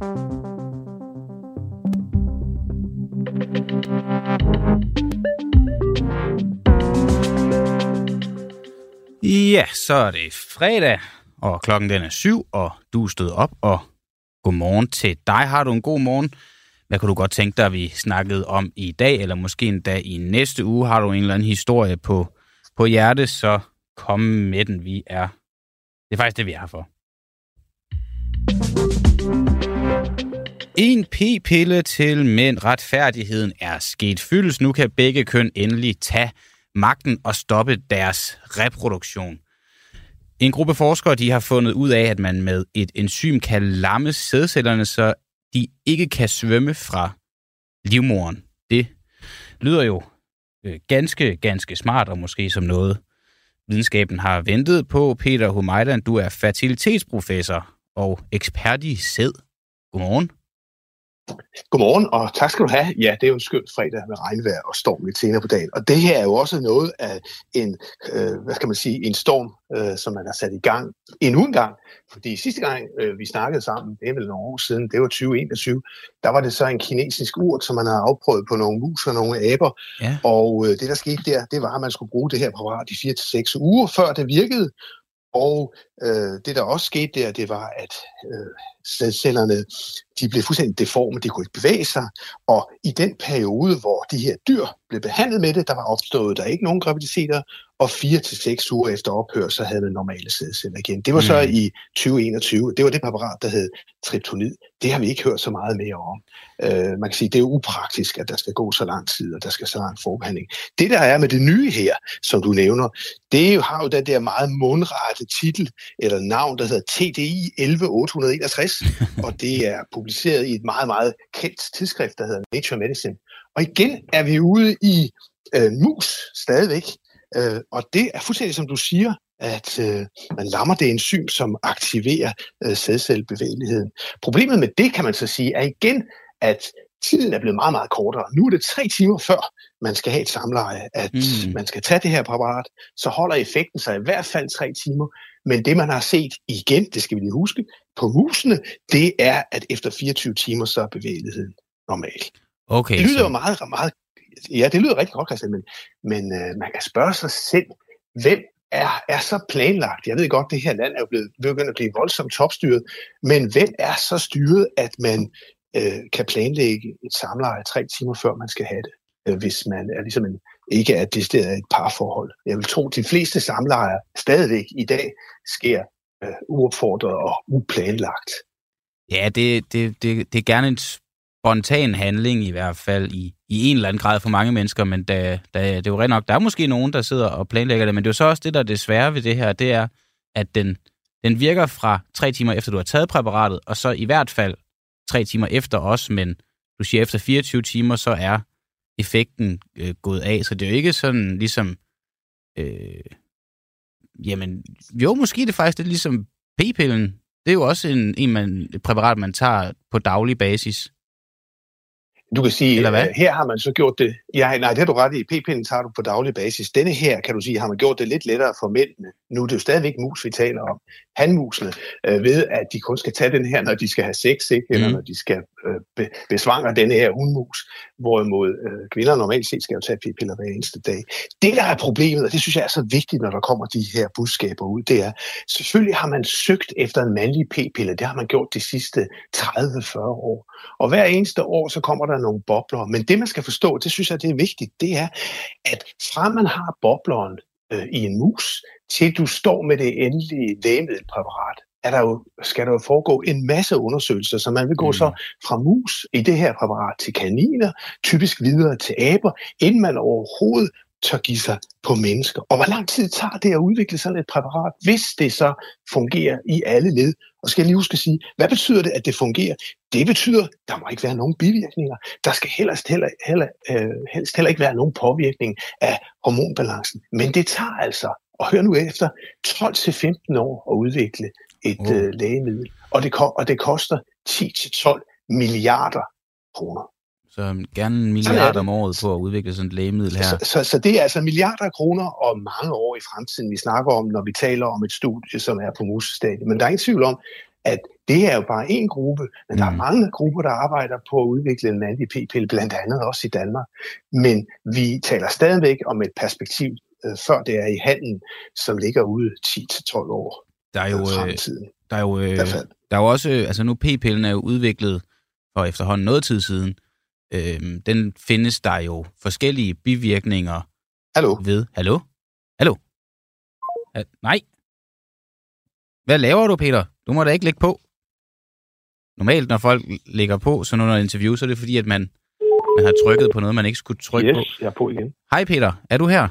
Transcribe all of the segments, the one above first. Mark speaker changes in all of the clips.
Speaker 1: Ja, så er det fredag, og klokken den er syv, og du er stået op, og godmorgen til dig. Har du en god morgen? Hvad kunne du godt tænke dig, vi snakkede om i dag, eller måske endda i næste uge? Har du en eller anden historie på, på hjertet, så kom med den. Vi er... Det er faktisk det, vi er her for. En p-pille til mænd. Retfærdigheden er sket fyldes. Nu kan begge køn endelig tage magten og stoppe deres reproduktion. En gruppe forskere de har fundet ud af, at man med et enzym kan lamme sædcellerne, så de ikke kan svømme fra livmoren. Det lyder jo øh, ganske, ganske smart, og måske som noget, videnskaben har ventet på. Peter Humajdan, du er fertilitetsprofessor og ekspert i sæd. Godmorgen.
Speaker 2: Godmorgen, og tak skal du have. Ja, det er jo en skøn fredag med regnvejr og storm lidt senere på dagen. Og det her er jo også noget af en, øh, hvad skal man sige, en storm, øh, som man har sat i gang endnu en gang. Fordi sidste gang, øh, vi snakkede sammen, det er vel nogle år siden, det var 2021, der var det så en kinesisk urt, som man har afprøvet på nogle mus og nogle aber. Ja. Og øh, det, der skete der, det var, at man skulle bruge det her præparat i 4-6 uger, før det virkede. Og øh, det, der også skete der, det var, at øh, sædcellerne de blev fuldstændig deforme, de kunne ikke bevæge sig, og i den periode, hvor de her dyr blev behandlet med det, der var opstået der ikke nogen graviditeter, og fire til seks uger efter ophør, så havde man normale sædceller igen. Det var så mm. i 2021. Det var det præparat, der hed triptonid. Det har vi ikke hørt så meget mere om. Uh, man kan sige, det er upraktisk, at der skal gå så lang tid, og der skal så lang forbehandling. Det, der er med det nye her, som du nævner, det har jo den der meget mundrette titel, eller navn, der hedder TDI 11861, og det er publiceret i et meget, meget kendt tidsskrift, der hedder Nature Medicine. Og igen er vi ude i øh, mus stadigvæk, øh, og det er fuldstændig som du siger, at øh, man lammer det enzym, som aktiverer øh, sædcellebevægeligheden. Problemet med det, kan man så sige, er igen, at tiden er blevet meget, meget kortere. Nu er det tre timer før, man skal have et samleje, at mm. man skal tage det her præparat, så holder effekten sig i hvert fald tre timer. Men det, man har set igen, det skal vi lige huske, på musene, det er, at efter 24 timer, så er bevægeligheden normal.
Speaker 1: Okay,
Speaker 2: det lyder så... meget, meget, ja, det lyder rigtig godt, Christian, men, men øh, man kan spørge sig selv, hvem er, er så planlagt? Jeg ved godt, det her land er jo blevet, begyndt at blive voldsomt topstyret, men hvem er så styret, at man øh, kan planlægge et samleje tre timer før man skal have det, øh, hvis man er ligesom en, ikke er decideret et parforhold. Jeg vil tro, at de fleste samlejer stadigvæk i dag sker øh, uopfordret og uplanlagt.
Speaker 1: Ja, det, det, det, det er gerne en spontan handling i hvert fald i, i en eller anden grad for mange mennesker, men da, da, det er jo rent nok, der er måske nogen, der sidder og planlægger det, men det er jo så også det, der er det svære ved det her, det er, at den, den virker fra tre timer efter, du har taget præparatet, og så i hvert fald tre timer efter også, men du siger efter 24 timer, så er effekten øh, gået af. Så det er jo ikke sådan ligesom... Øh, jamen, jo, måske det er faktisk lidt ligesom p-pillen. Det er jo også en, en man, et præparat, man tager på daglig basis.
Speaker 2: Du kan sige, Eller hvad? Uh, her har man så gjort det, ja, nej, det har du ret i, p-pinden tager du på daglig basis. Denne her, kan du sige, har man gjort det lidt lettere for mændene. Nu er det jo stadigvæk mus, vi taler om. Handmusene, uh, ved at de kun skal tage den her, når de skal have sex, ikke? eller mm. når de skal uh, be- besvangre denne her hundmus, hvorimod uh, kvinder normalt set skal jo tage p-piller hver eneste dag. Det, der er problemet, og det synes jeg er så vigtigt, når der kommer de her budskaber ud, det er, selvfølgelig har man søgt efter en mandlig p-pille, det har man gjort de sidste 30-40 år. Og hver eneste år, så kommer der der nogle bobler. Men det, man skal forstå, det synes jeg, det er vigtigt, det er, at fra man har bobleren øh, i en mus, til du står med det endelige lægemiddelpræparat, er der jo, skal der jo foregå en masse undersøgelser, så man vil gå mm. så fra mus i det her præparat til kaniner, typisk videre til aber, inden man overhovedet tør give sig på mennesker. Og hvor lang tid tager det at udvikle sådan et præparat, hvis det så fungerer i alle led? Og skal jeg lige huske at sige, hvad betyder det, at det fungerer? Det betyder, der må ikke være nogen bivirkninger. Der skal helst heller, heller, øh, helst heller ikke være nogen påvirkning af hormonbalancen. Men det tager altså, og hør nu efter, 12-15 år at udvikle et oh. øh, lægemiddel. Og det, og det koster 10-12 milliarder kroner.
Speaker 1: Så gerne en milliard om året på at udvikle sådan et lægemiddel her.
Speaker 2: Så, så, så det er altså milliarder af kroner og mange år i fremtiden, vi snakker om, når vi taler om et studie, som er på musestadiet. Men der er ingen tvivl om, at det her er jo bare en gruppe, men mm. der er mm. mange grupper, der arbejder på at udvikle en anden p-pille, blandt andet også i Danmark. Men vi taler stadigvæk om et perspektiv, øh, før det er i handlen, som ligger ude 10-12 år
Speaker 1: der er jo, øh, fremtiden. Der er jo, øh, der er jo også, altså nu p-pillen er jo udviklet for efterhånden noget tid siden. Øh, den findes der jo forskellige bivirkninger
Speaker 2: Hallo?
Speaker 1: ved. Hallo? Hallo? Ha, nej. Hvad laver du, Peter? Du må da ikke lægge på. Normalt, når folk lægger på sådan under interview, så er det fordi, at man, man har trykket på noget, man ikke skulle trykke
Speaker 2: yes,
Speaker 1: på.
Speaker 2: jeg er på igen.
Speaker 1: Hej Peter, er du her?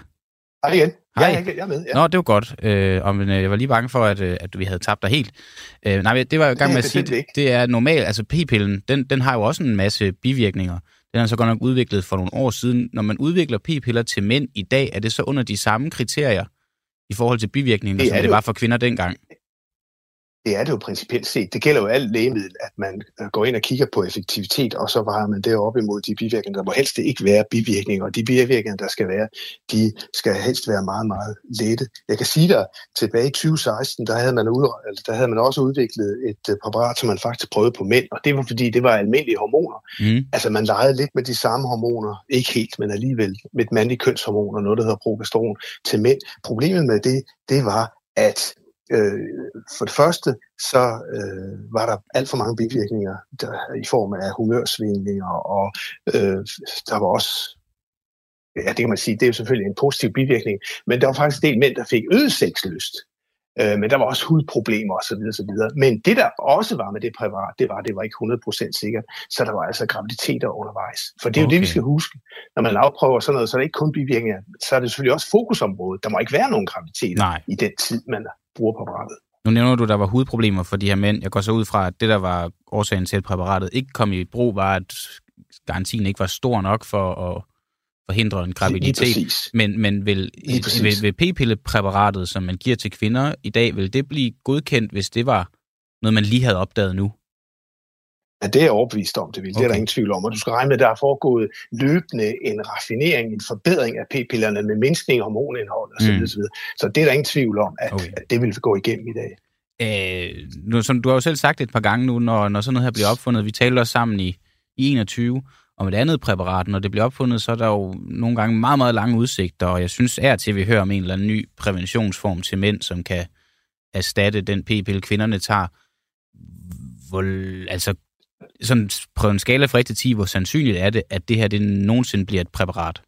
Speaker 2: Hej igen. Hej. Ja, jeg, er med. Ja.
Speaker 1: Nå, det var godt. Øh, og, men, øh, jeg var lige bange for, at, øh, at vi havde tabt dig helt. Øh, nej, det var jeg i gang med at sige, det, det er normalt. Altså p-pillen, den, den har jo også en masse bivirkninger. Den er så godt nok udviklet for nogle år siden. Når man udvikler p-piller til mænd i dag, er det så under de samme kriterier i forhold til bivirkninger, det som det, det var for kvinder dengang?
Speaker 2: Det er det jo principielt set. Det gælder jo alt lægemiddel, at man øh, går ind og kigger på effektivitet, og så vejer man det op imod de bivirkninger. Der må helst ikke være bivirkninger, og de bivirkninger, der skal være, de skal helst være meget, meget lette. Jeg kan sige dig, tilbage i 2016, der havde man, ud, der havde man også udviklet et uh, præparat, som man faktisk prøvede på mænd, og det var fordi, det var almindelige hormoner. Mm. Altså man legede lidt med de samme hormoner, ikke helt, men alligevel med et mandligt kønshormon og noget, der hedder progesteron til mænd. Problemet med det, det var, at Øh, for det første, så øh, var der alt for mange bivirkninger der, i form af humørsvingninger, og øh, der var også, ja det kan man sige, det er jo selvfølgelig en positiv bivirkning, men der var faktisk en del mænd, der fik øget sexlyst. Øh, men der var også hudproblemer osv. osv. Men det, der også var med det præparat, det var, det var ikke 100% sikkert, så der var altså graviditeter undervejs. For det er okay. jo det, vi skal huske. Når man afprøver sådan noget, så er det ikke kun bivirkninger, så er det selvfølgelig også fokusområdet. Der må ikke være nogen graviditeter Nej. i den tid, man bruger præparatet.
Speaker 1: Nu nævner du, at der var hudproblemer for de her mænd. Jeg går så ud fra, at det, der var årsagen til, at præparatet ikke kom i brug, var, at garantien ikke var stor nok for at forhindre en graviditet. Men, men vil, vil, vil p-pillepræparatet, som man giver til kvinder i dag, vil det blive godkendt, hvis det var noget, man lige havde opdaget nu?
Speaker 2: Ja, det er jeg overbevist om, det vil. Okay. Det er der ingen tvivl om. Og du skal regne med, at der er foregået løbende en raffinering, en forbedring af p-pillerne med mindskning af hormonindhold osv. Mm. Så, så det er der ingen tvivl om, at, okay. at det vil gå igennem i dag.
Speaker 1: Øh, nu, som du har jo selv sagt et par gange nu, når, når sådan noget her bliver opfundet, vi taler også sammen i, i 21 om et andet præparat. Når det bliver opfundet, så er der jo nogle gange meget, meget lange udsigter, og jeg synes er til, at vi hører om en eller anden ny præventionsform til mænd, som kan erstatte den p-pille, kvinderne tager. Hvor, altså, sådan på en skala fra 1 til 10, hvor sandsynligt er det, at det her det nogensinde bliver et præparat?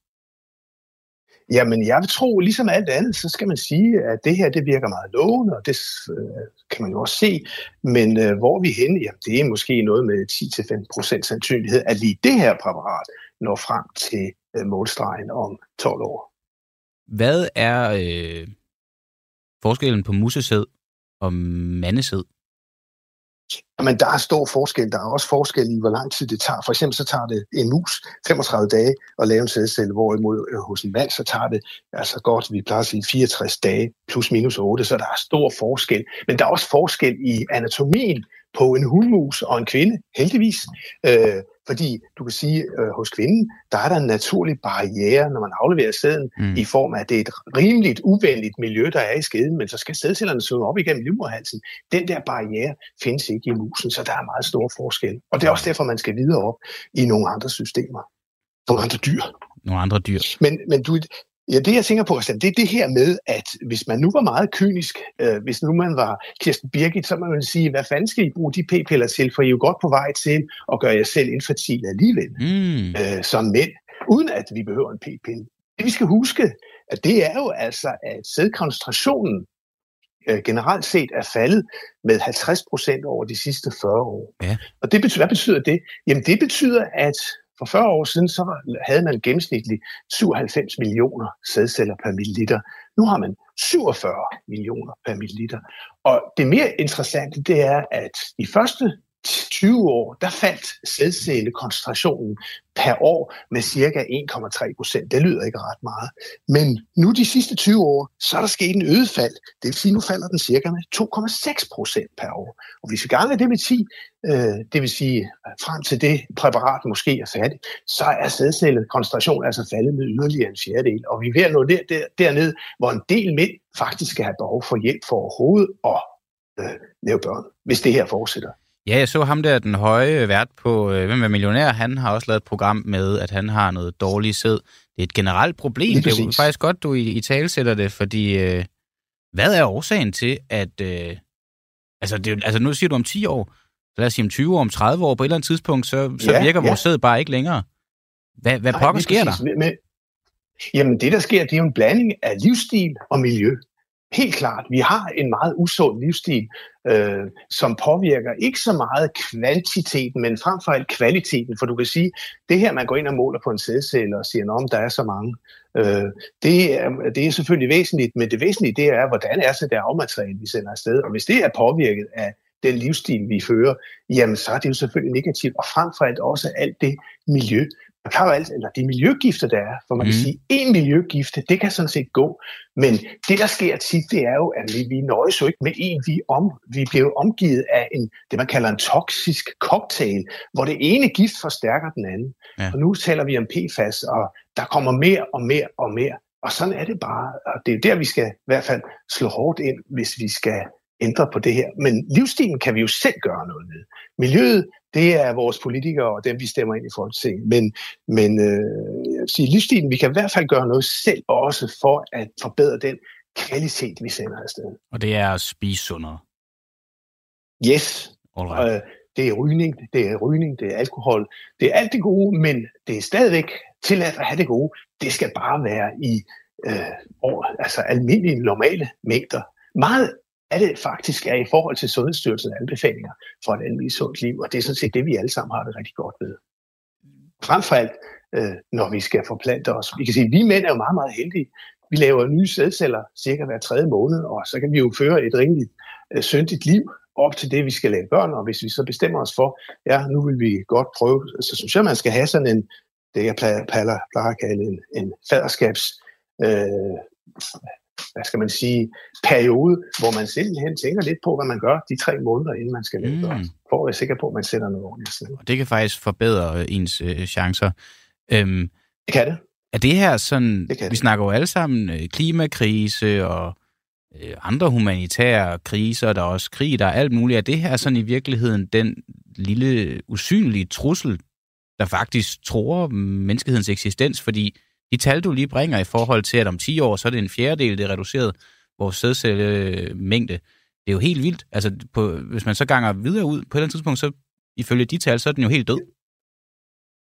Speaker 2: Jamen, jeg vil tro, ligesom alt andet, så skal man sige, at det her, det virker meget lovende, og det øh, kan man jo også se. Men øh, hvor vi henne? Jamen, det er måske noget med 10-15% sandsynlighed, at lige det her præparat når frem til øh, målstregen om 12 år.
Speaker 1: Hvad er øh, forskellen på musesæd og mandesæd?
Speaker 2: Men der er stor forskel. Der er også forskel i, hvor lang tid det tager. For eksempel så tager det en mus 35 dage at lave en sædcelle, hvorimod øh, hos en mand så tager det altså godt, vi plejer at sige 64 dage plus minus 8, så der er stor forskel. Men der er også forskel i anatomien på en hundmus og en kvinde, heldigvis. Øh, fordi du kan sige, øh, hos kvinden, der er der en naturlig barriere, når man afleverer sæden, mm. i form af, at det er et rimeligt uvenligt miljø, der er i skeden, men så skal sædcellerne svømme op igennem livmoderhalsen. Den der barriere findes ikke i musen, så der er meget stor forskel. Og det er også derfor, man skal videre op i nogle andre systemer. Nogle andre dyr.
Speaker 1: Nogle andre dyr.
Speaker 2: Men, men du, Ja, det jeg tænker på, det er det her med, at hvis man nu var meget kynisk, øh, hvis nu man var Kirsten Birgit, så man ville sige, hvad fanden skal I bruge de p-piller til, for I er jo godt på vej til at gøre jer selv infertil alligevel, mm. øh, som mænd, uden at vi behøver en p-pille. Det vi skal huske, at det er jo altså, at sædkoncentrationen øh, generelt set er faldet med 50 procent over de sidste 40 år. Ja. Og det betyder, hvad betyder det? Jamen det betyder, at for 40 år siden, så havde man gennemsnitligt 97 millioner sædceller per milliliter. Nu har man 47 millioner per milliliter. Og det mere interessante, det er, at de første 20 år, der faldt sædcellekoncentrationen per år med cirka 1,3 procent. Det lyder ikke ret meget. Men nu de sidste 20 år, så er der sket en øget fald. Det vil sige, nu falder den cirka med 2,6 procent per år. Og hvis vi ganger det med 10, øh, det vil sige øh, frem til det præparat måske er færdigt, så er sædcellekoncentrationen altså faldet med yderligere en fjerdedel. Og vi er ved at nå der, der, derned, hvor en del mænd faktisk skal have behov for hjælp for overhovedet at øh, lave børn, hvis det her fortsætter.
Speaker 1: Ja, jeg så ham der, den høje vært på øh, Hvem er millionær, han har også lavet et program med, at han har noget dårlig sæd. Det er et generelt problem. Det er jo faktisk godt, du i, i tale sætter det, fordi øh, hvad er årsagen til, at... Øh, altså, det, altså, nu siger du om 10 år, lad os sige om 20 år, om 30 år, på et eller andet tidspunkt, så, så ja, virker ja. vores sæd bare ikke længere. Hvad, hvad pokker sker der? Men,
Speaker 2: jamen, det der sker, det er jo en blanding af livsstil og miljø. Helt klart, vi har en meget usund livsstil, øh, som påvirker ikke så meget kvantiteten, men frem for alt kvaliteten. For du kan sige, det her, man går ind og måler på en sædcelle og siger, om der er så mange, øh, det, er, det er selvfølgelig væsentligt, men det væsentlige det er, hvordan er så det afmateriale, vi sender afsted. Og hvis det er påvirket af den livsstil, vi fører, jamen så er det jo selvfølgelig negativt. Og frem for alt også alt det miljø, man kan jo alt, eller de miljøgifter, der er, for man mm. kan sige, en miljøgifte, det kan sådan set gå, men det, der sker tit, det er jo, at vi, vi nøjes jo ikke med en, vi, om, vi bliver omgivet af en, det man kalder en toksisk cocktail, hvor det ene gift forstærker den anden. Ja. Og nu taler vi om PFAS, og der kommer mere og mere og mere, og sådan er det bare, og det er der, vi skal i hvert fald slå hårdt ind, hvis vi skal ændre på det her. Men livsstilen kan vi jo selv gøre noget med. Miljøet, det er vores politikere og dem, vi stemmer ind i Folketinget. Men, men øh, jeg vil sige, livsstilen, vi kan i hvert fald gøre noget selv også for at forbedre den kvalitet, vi sender afsted.
Speaker 1: Og det er at spise sundere?
Speaker 2: Yes. Alright. Øh, det er rygning, det er rygning, det er alkohol, det er alt det gode, men det er stadigvæk tilladt at have det gode. Det skal bare være i øh, over, altså almindelige, normale mængder. Meget hvad det faktisk er i forhold til Sundhedsstyrelsens anbefalinger for et almindeligt sundt liv, og det er sådan set det, vi alle sammen har det rigtig godt ved. Frem for alt, øh, når vi skal forplante os. Vi kan sige, at vi mænd er jo meget, meget heldige. Vi laver nye sædceller cirka hver tredje måned, og så kan vi jo føre et rimeligt øh, syndigt liv op til det, vi skal lave børn, og hvis vi så bestemmer os for, ja, nu vil vi godt prøve, så synes jeg, man skal have sådan en, det jeg plejer, plejer, plejer at kalde en, en faderskabs øh, hvad skal man sige, periode, hvor man simpelthen tænker lidt på, hvad man gør de tre måneder, inden man skal lave mm. for at være sikker på, at man sætter noget ordentligt sted.
Speaker 1: Og det kan faktisk forbedre øh, ens øh, chancer.
Speaker 2: Øhm, det kan det.
Speaker 1: Er det her sådan, det vi det. snakker jo alle sammen øh, klimakrise og øh, andre humanitære kriser, der er også krig, der er alt muligt. Er det her sådan i virkeligheden den lille usynlige trussel, der faktisk tror menneskehedens eksistens? Fordi de tal, du lige bringer i forhold til, at om 10 år, så er det en fjerdedel, det er reduceret vores sædcellemængde. Det er jo helt vildt. Altså, på, hvis man så ganger videre ud på et eller andet tidspunkt, så ifølge de tal, så er den jo helt død.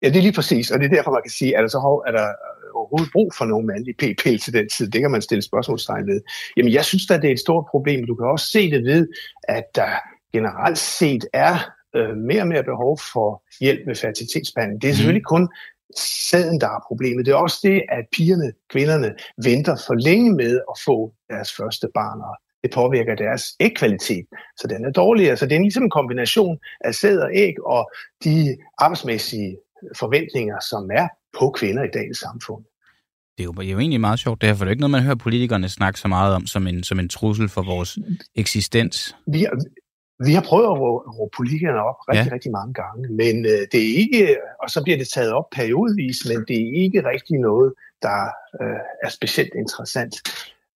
Speaker 2: Ja, det er lige præcis, og det er derfor, man kan sige, er der, så, er der overhovedet brug for nogen mandlige PP til den tid? Det kan man stille spørgsmålstegn ved. Jamen, jeg synes at det er et stort problem. Du kan også se det ved, at der generelt set er øh, mere og mere behov for hjælp med fertilitetsbehandling. Det er mhm. selvfølgelig kun sæden, der er problemet. Det er også det, at pigerne, kvinderne, venter for længe med at få deres første barn, og det påvirker deres ægkvalitet, så den er dårligere. Så det er ligesom en kombination af sæd og æg og de arbejdsmæssige forventninger, som er på kvinder i dagens samfund.
Speaker 1: Det er, jo, det er jo egentlig meget sjovt det her, for det er ikke noget, man hører politikerne snakke så meget om som en, som en trussel for vores eksistens.
Speaker 2: Vi, vi har prøvet at råbe politikerne op rigtig, ja. rigtig mange gange, men øh, det er ikke, og så bliver det taget op periodvis, men det er ikke rigtig noget, der øh, er specielt interessant.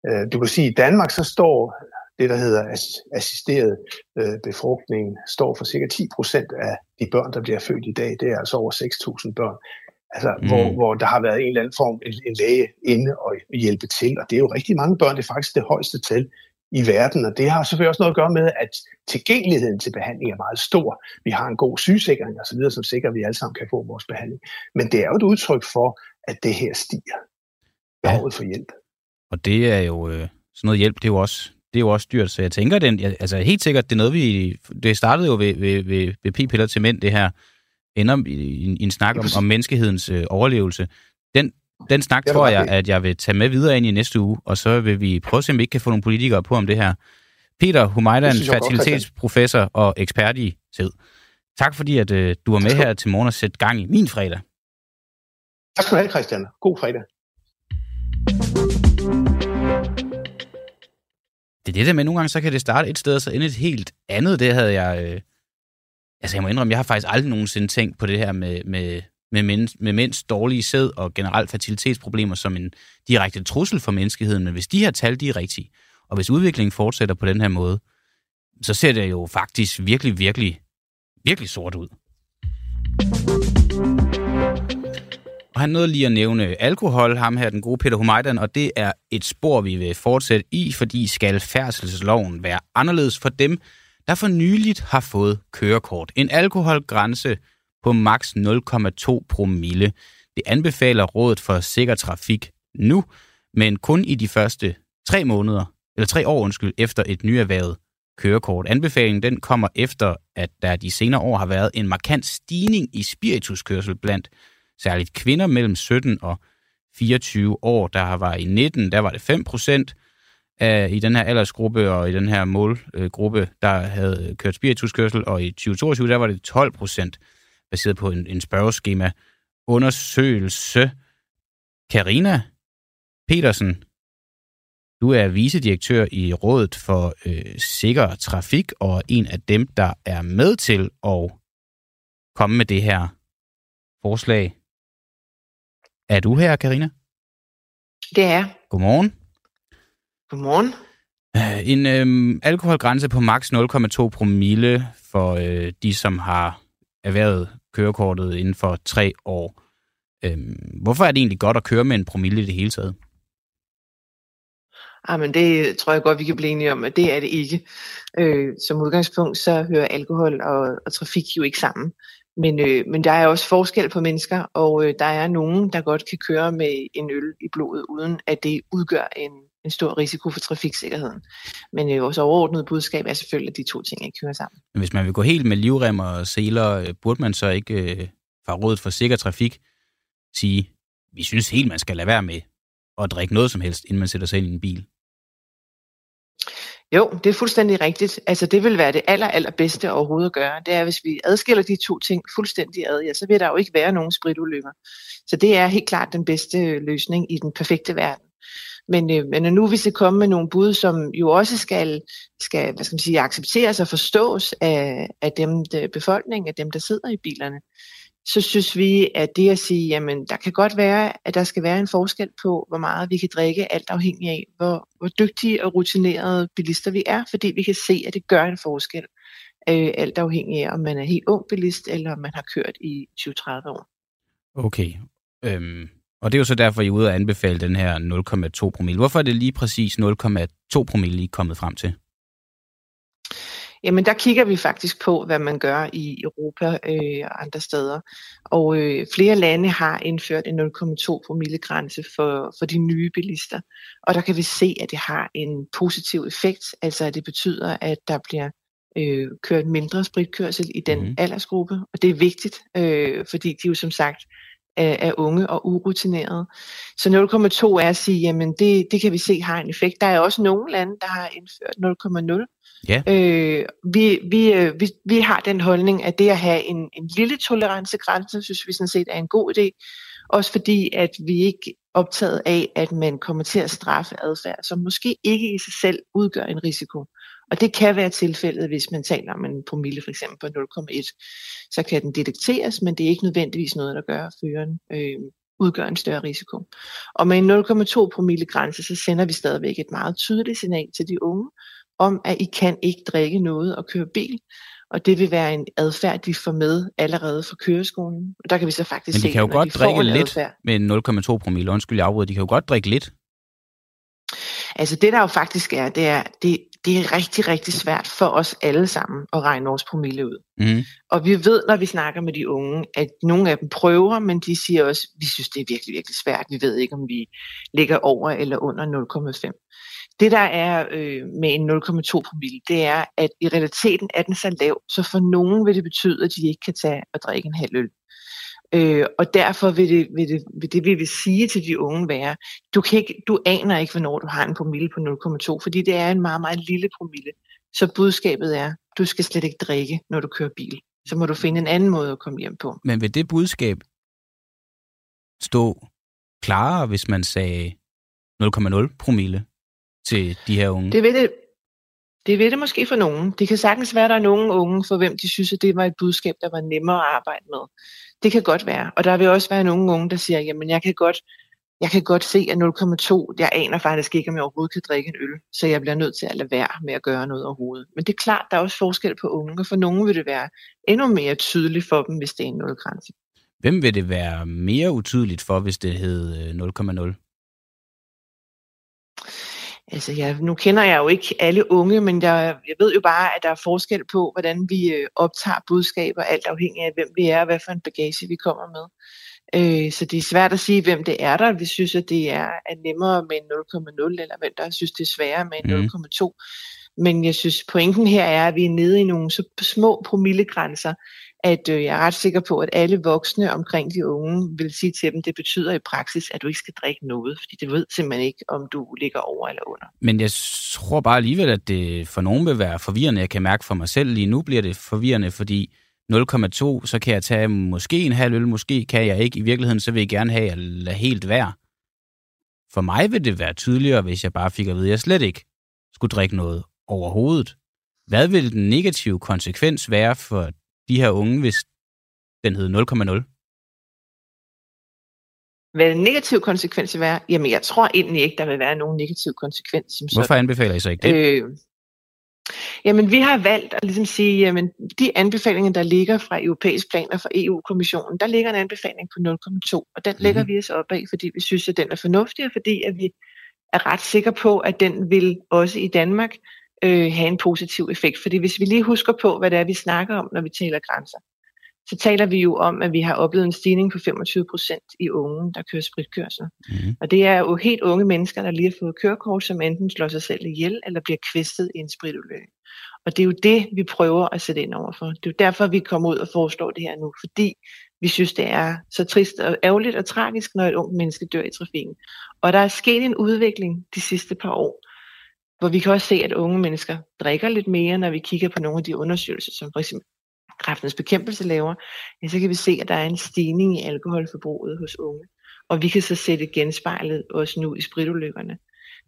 Speaker 2: Øh, du kan sige, at i Danmark så står det, der hedder assisteret øh, befrugtning, står for cirka 10 procent af de børn, der bliver født i dag. Det er altså over 6.000 børn. Altså, mm. hvor, hvor der har været en eller anden form, en, en læge inde og hjælpe til. Og det er jo rigtig mange børn. Det er faktisk det højeste tal i verden, og det har selvfølgelig også noget at gøre med, at tilgængeligheden til behandling er meget stor. Vi har en god sygesikring osv., som sikrer, at vi alle sammen kan få vores behandling. Men det er jo et udtryk for, at det her stiger. Behovet ja. for hjælp.
Speaker 1: Og det er jo, øh, sådan noget hjælp, det er jo også, det er jo også dyrt, så jeg tænker, den, altså helt sikkert, det er noget, vi, det startede jo ved, ved, ved, ved p-piller til mænd, det her, ender i, i en snak om, om menneskehedens øh, overlevelse. Den den snak tror jeg, at jeg vil tage med videre ind i næste uge, og så vil vi prøve at se, om vi ikke kan få nogle politikere på om det her. Peter Humajdan, fertilitetsprofessor og ekspert i sæd. Tak fordi, at uh, du var med her til morgen og sætte gang i min fredag.
Speaker 2: Tak skal du have, Christian. God fredag.
Speaker 1: Det er det der med, nogle gange så kan det starte et sted, og så ende et helt andet. Det havde jeg... Øh... Altså, jeg må indrømme, jeg har faktisk aldrig nogensinde tænkt på det her med, med med, mænds, med mænds dårlige sæd og generelt fertilitetsproblemer som en direkte trussel for menneskeheden. Men hvis de her tal de er rigtige, og hvis udviklingen fortsætter på den her måde, så ser det jo faktisk virkelig, virkelig, virkelig sort ud. Og han nåede lige at nævne alkohol, ham her, den gode Peter Humaydan, og det er et spor, vi vil fortsætte i, fordi skal færdselsloven være anderledes for dem, der for nyligt har fået kørekort. En alkoholgrænse på maks 0,2 promille. Det anbefaler Rådet for Sikker Trafik nu, men kun i de første tre måneder, eller tre år undskyld, efter et nyerhvervet kørekort. Anbefalingen den kommer efter, at der de senere år har været en markant stigning i spirituskørsel blandt særligt kvinder mellem 17 og 24 år. Der var i 19, der var det 5 procent i den her aldersgruppe og i den her målgruppe, der havde kørt spirituskørsel, og i 2022, der var det 12 procent, baseret på en, en spørgeskema undersøgelse. Karina Petersen, du er vicedirektør i Rådet for øh, Sikker Trafik, og en af dem, der er med til at komme med det her forslag. Er du her, Karina?
Speaker 3: Det er
Speaker 1: Godmorgen.
Speaker 3: Godmorgen.
Speaker 1: Øh, en øh, alkoholgrænse på maks 0,2 promille for øh, de, som har erhvervet kørekortet inden for tre år. Øhm, hvorfor er det egentlig godt at køre med en promille i det hele taget?
Speaker 3: Ah, men det tror jeg godt, vi kan blive enige om, at det er det ikke. Øh, som udgangspunkt, så hører alkohol og, og trafik jo ikke sammen. Men, øh, men der er også forskel på mennesker, og øh, der er nogen, der godt kan køre med en øl i blodet, uden at det udgør en, en stor risiko for trafiksikkerheden. Men øh, vores overordnede budskab er selvfølgelig, at de to ting ikke kører sammen.
Speaker 1: Men hvis man vil gå helt med livrem og seler, øh, burde man så ikke øh, fra Rådet for Sikker Trafik sige, vi synes helt, man skal lade være med at drikke noget som helst, inden man sætter sig ind i en bil?
Speaker 3: Jo, det er fuldstændig rigtigt. Altså det vil være det aller, allerbedste overhovedet at gøre. Det er, hvis vi adskiller de to ting fuldstændig ad, ja, så vil der jo ikke være nogen spritulykker. Så det er helt klart den bedste løsning i den perfekte verden. Men, øh, men nu vi skal komme med nogle bud, som jo også skal, skal hvad skal man sige, accepteres og forstås af, af dem, der, befolkningen, af dem, der sidder i bilerne, så synes vi, at det at sige, jamen der kan godt være, at der skal være en forskel på, hvor meget vi kan drikke, alt afhængig af, hvor, hvor dygtige og rutinerede bilister vi er, fordi vi kan se, at det gør en forskel, øh, alt afhængig af, om man er helt ung bilist, eller om man har kørt i 20-30 år.
Speaker 1: Okay, øhm, og det er jo så derfor, I er ude og anbefale den her 0,2 promille. Hvorfor er det lige præcis 0,2 promille, I er kommet frem til?
Speaker 3: Jamen der kigger vi faktisk på, hvad man gør i Europa øh, og andre steder. Og øh, flere lande har indført en 0,2 promille grænse for, for de nye bilister. Og der kan vi se, at det har en positiv effekt, altså at det betyder, at der bliver øh, kørt mindre spritkørsel i den mm. aldersgruppe. Og det er vigtigt, øh, fordi de jo som sagt er, er unge og urutinerede. Så 0,2 er at sige, jamen det, det kan vi se har en effekt. Der er også nogle lande, der har indført 0,0
Speaker 1: Ja.
Speaker 3: Øh, vi, vi, øh, vi, vi har den holdning, at det at have en, en lille tolerancegrænse, synes vi sådan set er en god idé. Også fordi, at vi ikke optaget af, at man kommer til at straffe adfærd, som måske ikke i sig selv udgør en risiko. Og det kan være tilfældet, hvis man taler om en promille for eksempel på 0,1. Så kan den detekteres, men det er ikke nødvendigvis noget, der gør, at føreren øh, udgør en større risiko. Og med en 0,2 promille grænse, så sender vi stadigvæk et meget tydeligt signal til de unge, om, at I kan ikke drikke noget og køre bil. Og det vil være en adfærd, de får med allerede fra køreskolen. Og der kan vi så faktisk
Speaker 1: Men de
Speaker 3: se,
Speaker 1: kan jo godt
Speaker 3: de
Speaker 1: drikke lidt
Speaker 3: adfærd.
Speaker 1: med 0,2 promille. Undskyld, jeg afbryder. De kan jo godt drikke lidt.
Speaker 3: Altså det der jo faktisk er, det er, det, det er rigtig, rigtig svært for os alle sammen at regne vores promille ud.
Speaker 1: Mm.
Speaker 3: Og vi ved, når vi snakker med de unge, at nogle af dem prøver, men de siger også, vi synes, det er virkelig, virkelig svært. Vi ved ikke, om vi ligger over eller under 0,5. Det der er øh, med en 0,2 promille, det er, at i realiteten er den så lav, så for nogen vil det betyde, at de ikke kan tage og drikke en halv øl. Øh, og derfor vil det, vil, det, vil det, vi vil sige til de unge være, du, kan ikke, du aner ikke, hvornår du har en promille på 0,2, fordi det er en meget, meget lille promille. Så budskabet er, du skal slet ikke drikke, når du kører bil. Så må du finde en anden måde at komme hjem på.
Speaker 1: Men vil det budskab stå klarere, hvis man sagde 0,0 promille til de her unge?
Speaker 3: Det vil det, det vil det måske for nogen. Det kan sagtens være, at der er nogle unge, for hvem de synes, at det var et budskab, der var nemmere at arbejde med. Det kan godt være. Og der vil også være nogle unge, der siger, jamen jeg kan godt jeg kan godt se, at 0,2, jeg aner faktisk ikke, om jeg overhovedet kan drikke en øl, så jeg bliver nødt til at lade være med at gøre noget overhovedet. Men det er klart, der er også forskel på unge, og for nogle vil det være endnu mere tydeligt for dem, hvis det er en nulgrænse.
Speaker 1: Hvem vil det være mere utydeligt for, hvis det hed øh, 0,0?
Speaker 3: Altså, jeg, nu kender jeg jo ikke alle unge, men jeg, jeg ved jo bare, at der er forskel på, hvordan vi øh, optager budskaber, alt afhængig af, hvem vi er og hvad for en bagage vi kommer med. Øh, så det er svært at sige, hvem det er, der vi synes, at det er, er nemmere med 0,0, eller hvem der synes, det er sværere med mm. 0,2. Men jeg synes, pointen her er, at vi er nede i nogle så små promillegrænser, at øh, jeg er ret sikker på, at alle voksne omkring de unge vil sige til dem, det betyder i praksis, at du ikke skal drikke noget, fordi det ved simpelthen ikke, om du ligger over eller under.
Speaker 1: Men jeg tror bare alligevel, at det for nogen vil være forvirrende. Jeg kan mærke for mig selv, lige nu bliver det forvirrende, fordi 0,2, så kan jeg tage måske en halv øl, måske kan jeg ikke. I virkeligheden, så vil jeg gerne have at lade helt være. For mig vil det være tydeligere, hvis jeg bare fik at vide, at jeg slet ikke skulle drikke noget overhovedet. Hvad vil den negative konsekvens være for de her unge, hvis den hed 0,0?
Speaker 3: Hvad den negative konsekvens vil være? Jamen, jeg tror egentlig ikke, der vil være nogen negativ konsekvens. Som
Speaker 1: Hvorfor sådan. anbefaler I så ikke det? Øh,
Speaker 3: Jamen, vi har valgt at ligesom sige, jamen, de anbefalinger, der ligger fra europæisk plan og fra EU-kommissionen, der ligger en anbefaling på 0,2, og den mm. lægger vi os op af, fordi vi synes, at den er fornuftig, og fordi at vi er ret sikre på, at den vil også i Danmark øh, have en positiv effekt. Fordi hvis vi lige husker på, hvad det er, vi snakker om, når vi taler grænser, så taler vi jo om, at vi har oplevet en stigning på 25 procent i unge, der kører spritkørsel. Mm. Og det er jo helt unge mennesker, der lige har fået kørekort, som enten slår sig selv ihjel eller bliver kvæstet i en spritulykke. Og det er jo det, vi prøver at sætte ind overfor. Det er jo derfor, vi kommer ud og foreslår det her nu, fordi vi synes, det er så trist og ærgerligt og tragisk, når et ung menneske dør i trafikken. Og der er sket en udvikling de sidste par år, hvor vi kan også se, at unge mennesker drikker lidt mere, når vi kigger på nogle af de undersøgelser, som for eksempel kræftens bekæmpelse laver, ja, så kan vi se, at der er en stigning i alkoholforbruget hos unge. Og vi kan så sætte genspejlet også nu i spritulykkerne.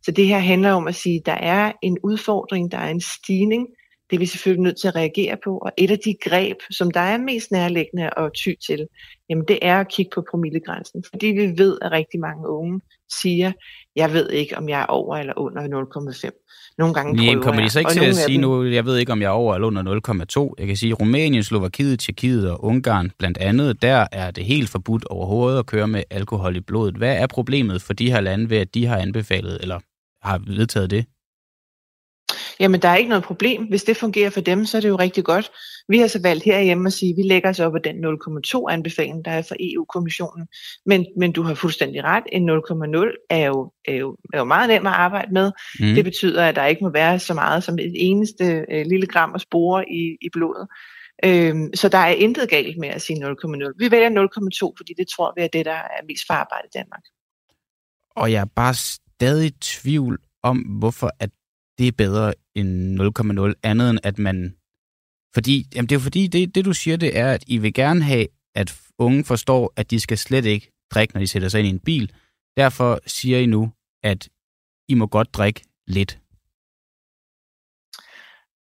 Speaker 3: Så det her handler om at sige, at der er en udfordring, der er en stigning, det er vi selvfølgelig nødt til at reagere på. Og et af de greb, som der er mest nærliggende at ty til, jamen det er at kigge på promillegrænsen. Fordi vi ved, at rigtig mange unge siger, jeg ved ikke, om jeg er over eller under 0,5. Nogle gange
Speaker 1: prøver kommer de så ikke til at sige dem... nu, jeg ved ikke, om jeg er over eller under 0,2. Jeg kan sige, Rumænien, Slovakiet, Tjekkiet og Ungarn blandt andet, der er det helt forbudt overhovedet at køre med alkohol i blodet. Hvad er problemet for de her lande ved, at de har anbefalet eller har vedtaget det?
Speaker 3: Jamen, der er ikke noget problem. Hvis det fungerer for dem, så er det jo rigtig godt. Vi har så valgt herhjemme at sige, at vi lægger os op af den 0,2 anbefaling, der er fra EU-kommissionen. Men, men du har fuldstændig ret. En 0,0 er jo, er, jo, er jo meget nem at arbejde med. Mm. Det betyder, at der ikke må være så meget som et eneste øh, lille gram at spore i, i blodet. Øhm, så der er intet galt med at sige 0,0. Vi vælger 0,2, fordi det tror vi er det, der er mest farbart i Danmark.
Speaker 1: Og jeg er bare stadig i tvivl om, hvorfor at det er bedre en 0,0, andet end at man... Fordi, jamen det er jo fordi, det, det du siger, det er, at I vil gerne have, at unge forstår, at de skal slet ikke drikke, når de sætter sig ind i en bil. Derfor siger I nu, at I må godt drikke lidt.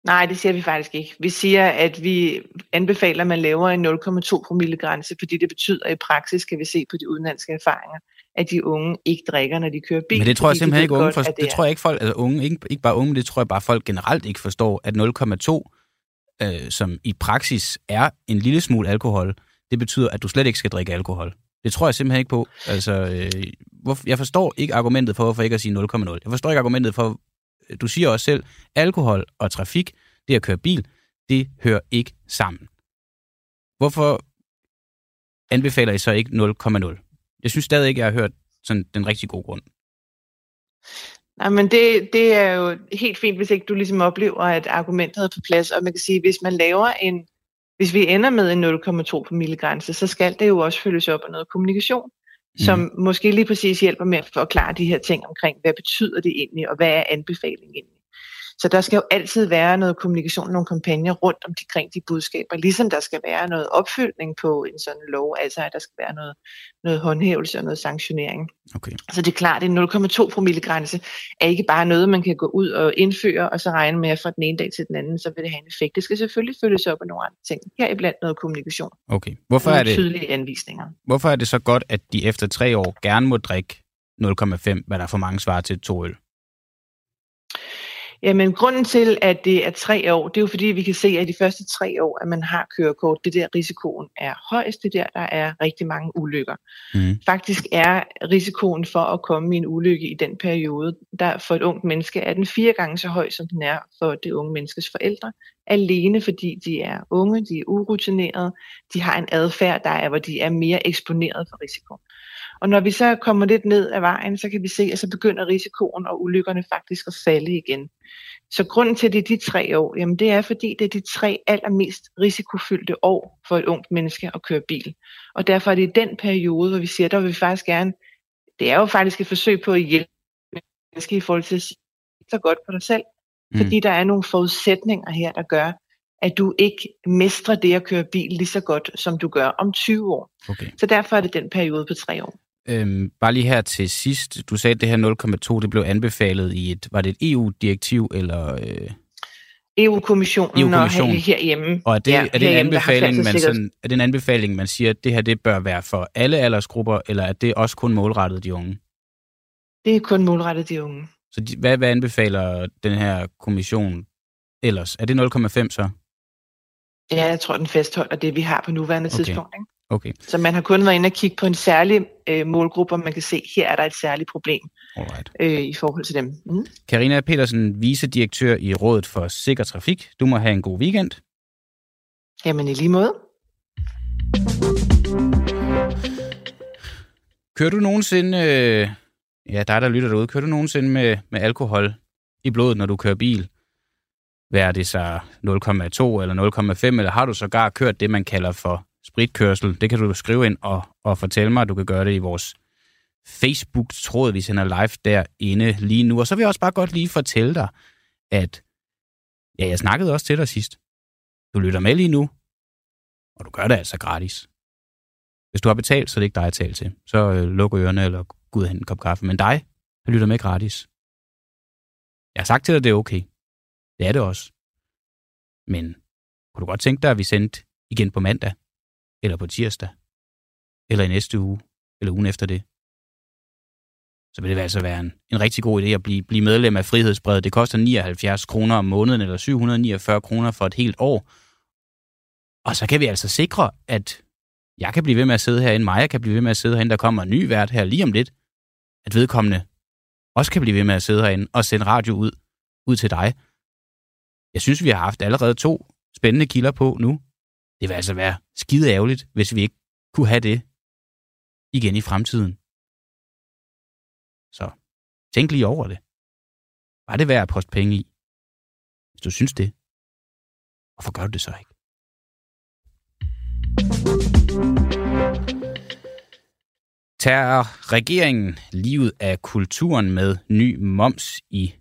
Speaker 3: Nej, det siger vi faktisk ikke. Vi siger, at vi anbefaler, at man laver en 0,2 promille grænse, fordi det betyder, at i praksis skal vi se på de udenlandske erfaringer, at de unge ikke drikker, når de kører bil.
Speaker 1: Men det tror jeg simpelthen ikke unge for, det, det tror jeg ikke folk, altså unge, ikke, ikke bare unge, det tror jeg bare folk generelt ikke forstår, at 0,2, øh, som i praksis er en lille smule alkohol, det betyder, at du slet ikke skal drikke alkohol. Det tror jeg simpelthen ikke på. Altså, øh, hvor, jeg forstår ikke argumentet for, hvorfor ikke at sige 0,0. Jeg forstår ikke argumentet for, du siger også selv, alkohol og trafik, det at køre bil, det hører ikke sammen. Hvorfor anbefaler I så ikke 0,0? Jeg synes stadig ikke, jeg har hørt sådan den rigtig gode grund.
Speaker 3: Nej, men det, det er jo helt fint, hvis ikke du ligesom oplever, at argumentet er på plads. Og man kan sige, hvis man laver en, hvis vi ender med en 0,2 promille grænse, så skal det jo også følges op af noget kommunikation som mm. måske lige præcis hjælper med at forklare de her ting omkring, hvad betyder det egentlig, og hvad er anbefalingen egentlig. Så der skal jo altid være noget kommunikation, nogle kampagner rundt omkring de budskaber, ligesom der skal være noget opfyldning på en sådan lov, altså at der skal være noget, noget håndhævelse og noget sanktionering. Okay. Så det er klart, at en 0,2 promille grænse er ikke bare noget, man kan gå ud og indføre, og så regne med, at fra den ene dag til den anden, så vil det have en effekt. Det skal selvfølgelig følges op af nogle andre ting. Her er blandt noget kommunikation.
Speaker 1: Okay. Hvorfor er det,
Speaker 3: tydelige anvisninger.
Speaker 1: Hvorfor er det så godt, at de efter tre år gerne må drikke 0,5, hvad der for mange svarer til to øl?
Speaker 3: Jamen, grunden til, at det er tre år, det er jo fordi, vi kan se, at de første tre år, at man har kørekort, det der risikoen er højst, det der, der er rigtig mange ulykker. Mm. Faktisk er risikoen for at komme i en ulykke i den periode, der for et ungt menneske er den fire gange så høj, som den er for det unge menneskes forældre, alene fordi de er unge, de er urutinerede, de har en adfærd, der er, hvor de er mere eksponeret for risiko. Og når vi så kommer lidt ned ad vejen, så kan vi se, at så begynder risikoen og ulykkerne faktisk at falde igen. Så grunden til, at det er de tre år, jamen det er fordi, det er de tre allermest risikofyldte år for et ungt menneske at køre bil. Og derfor er det i den periode, hvor vi siger, der vil vi faktisk gerne, det er jo faktisk et forsøg på at hjælpe mennesker i forhold til at sige så godt på dig selv. Mm. Fordi der er nogle forudsætninger her, der gør, at du ikke mestrer det at køre bil lige så godt, som du gør om 20 år. Okay. Så derfor er det den periode på tre år.
Speaker 1: Øhm, bare lige her til sidst. Du sagde, at det her 0,2 det blev anbefalet i et, var det et EU-direktiv, eller... Øh...
Speaker 3: EU-kommissionen, EU-kommissionen. og herhjemme.
Speaker 1: Og er det, ja, er det en anbefaling, man sådan, er det en anbefaling, man siger, at det her det bør være for alle aldersgrupper, eller er det også kun målrettet de unge?
Speaker 3: Det er kun målrettet de unge.
Speaker 1: Så de, hvad, hvad anbefaler den her kommission ellers? Er det 0,5 så?
Speaker 3: Ja, jeg tror, den fastholder det, vi har på nuværende
Speaker 1: okay.
Speaker 3: tidspunkt. Ikke?
Speaker 1: Okay.
Speaker 3: Så man har kun været inde og kigge på en særlig øh, målgruppe, og man kan se, her er der et særligt problem øh, i forhold til dem. Mm.
Speaker 1: Karina Petersen, vicedirektør i Rådet for Sikker Trafik. Du må have en god weekend.
Speaker 3: Jamen i lige måde.
Speaker 1: Kører du nogensinde, øh, ja dig der lytter derude, kører du nogensinde med, med alkohol i blodet, når du kører bil? Hvad er det så 0,2 eller 0,5, eller har du sågar kørt det, man kalder for spritkørsel, det kan du skrive ind og, og fortælle mig. Du kan gøre det i vores Facebook-tråd, vi sender live derinde lige nu. Og så vil jeg også bare godt lige fortælle dig, at ja, jeg snakkede også til dig sidst. Du lytter med lige nu, og du gør det altså gratis. Hvis du har betalt, så er det ikke dig jeg taler til. Så øh, luk ørerne eller gå ud og hente en kop kaffe. Men dig, der lytter med gratis. Jeg har sagt til dig, at det er okay. Det er det også. Men kunne du godt tænke dig, at vi sendte igen på mandag? Eller på tirsdag, eller i næste uge, eller ugen efter det, så vil det altså være en, en rigtig god idé at blive, blive medlem af Frihedsbrevet. Det koster 79 kroner om måneden, eller 749 kroner for et helt år. Og så kan vi altså sikre, at jeg kan blive ved med at sidde herinde, Maja kan blive ved med at sidde herinde, der kommer en ny vært her lige om lidt, at vedkommende også kan blive ved med at sidde herinde og sende radio ud, ud til dig. Jeg synes, vi har haft allerede to spændende kilder på nu. Det vil altså være skide ærgerligt, hvis vi ikke kunne have det igen i fremtiden. Så tænk lige over det. Var det værd at poste penge i? Hvis du synes det, hvorfor gør du det så ikke? Tager regeringen livet af kulturen med ny moms i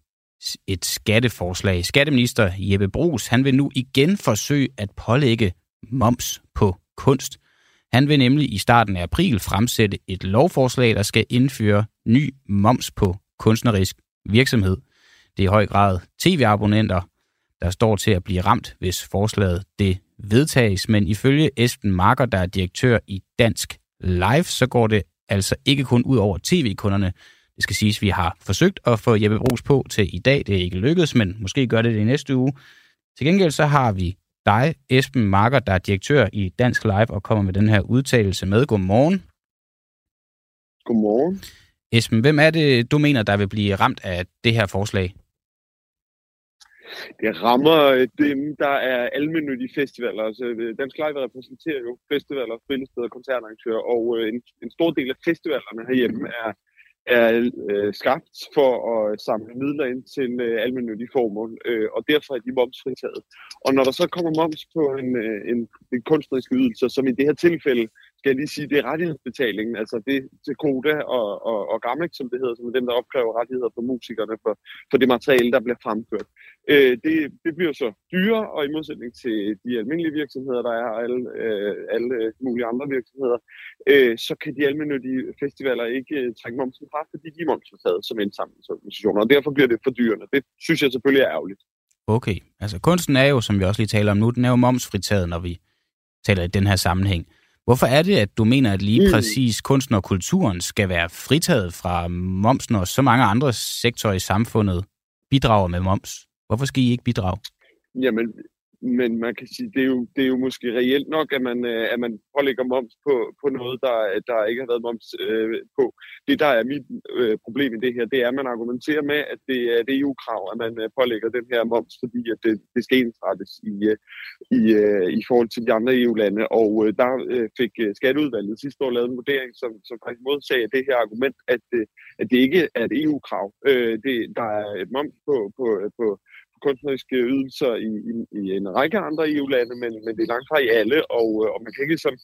Speaker 1: et skatteforslag. Skatteminister Jeppe Brugs, han vil nu igen forsøge at pålægge moms på kunst. Han vil nemlig i starten af april fremsætte et lovforslag, der skal indføre ny moms på kunstnerisk virksomhed. Det er i høj grad tv-abonnenter, der står til at blive ramt, hvis forslaget det vedtages. Men ifølge Esben Marker, der er direktør i Dansk Live, så går det altså ikke kun ud over tv-kunderne. Det skal siges, at vi har forsøgt at få Jeppe Brugs på til i dag. Det er ikke lykkedes, men måske gør det det i næste uge. Til gengæld så har vi dig, Esben Marker, der er direktør i Dansk Live og kommer med den her udtalelse med. Godmorgen.
Speaker 4: Godmorgen.
Speaker 1: Esben, hvem er det, du mener, der vil blive ramt af det her forslag?
Speaker 4: Det rammer dem, der er almindelige festivaler. Altså, Dansk Live repræsenterer jo festivaler, spillesteder, koncertarrangører, og øh, en, en stor del af festivalerne herhjemme er er øh, skabt for at samle midler ind til øh, almindelige formål, øh, og derfor er de momsfritaget. Og når der så kommer moms på en, øh, en, en kunstnerisk ydelse, som i det her tilfælde skal jeg lige sige, det er rettighedsbetalingen, altså det til Koda og, og, og Gamex, som det hedder, som er dem, der opkræver rettigheder for musikerne for, for det materiale, der bliver fremført. Øh, det, det bliver så dyrere, og i modsætning til de almindelige virksomheder, der er alle, øh, alle mulige andre virksomheder, øh, så kan de almindelige festivaler ikke øh, trække momsen fra, fordi de er momsfritaget som indsamlingsorganisationer, og derfor bliver det for dyrende. Det synes jeg selvfølgelig er ærgerligt.
Speaker 1: Okay, altså kunsten er jo, som vi også lige taler om nu, den er jo momsfritaget, når vi taler i den her sammenhæng. Hvorfor er det, at du mener, at lige mm. præcis kunsten og kulturen skal være fritaget fra moms, når så mange andre sektorer i samfundet bidrager med moms? Hvorfor skal I ikke bidrage?
Speaker 4: Jamen, men man kan sige, det er jo, det er jo måske reelt nok, at man, øh, at man pålægger moms på, på noget, der, der ikke har været moms øh, på. Det, der er mit øh, problem i det her, det er, at man argumenterer med, at det er et EU-krav, at man øh, pålægger den her moms, fordi at det, det skal ensrettes i, øh, i, øh, i forhold til de andre EU-lande. Og øh, der øh, fik Skatteudvalget sidste år lavet en vurdering, som, som faktisk modsagde det her argument, at, øh, at det ikke er et EU-krav. Øh, det, der er et moms på, på, på kunstneriske ydelser i, i, i en række andre EU-lande, men, men det er langt fra i alle, og, øh, og man kan ikke ligesom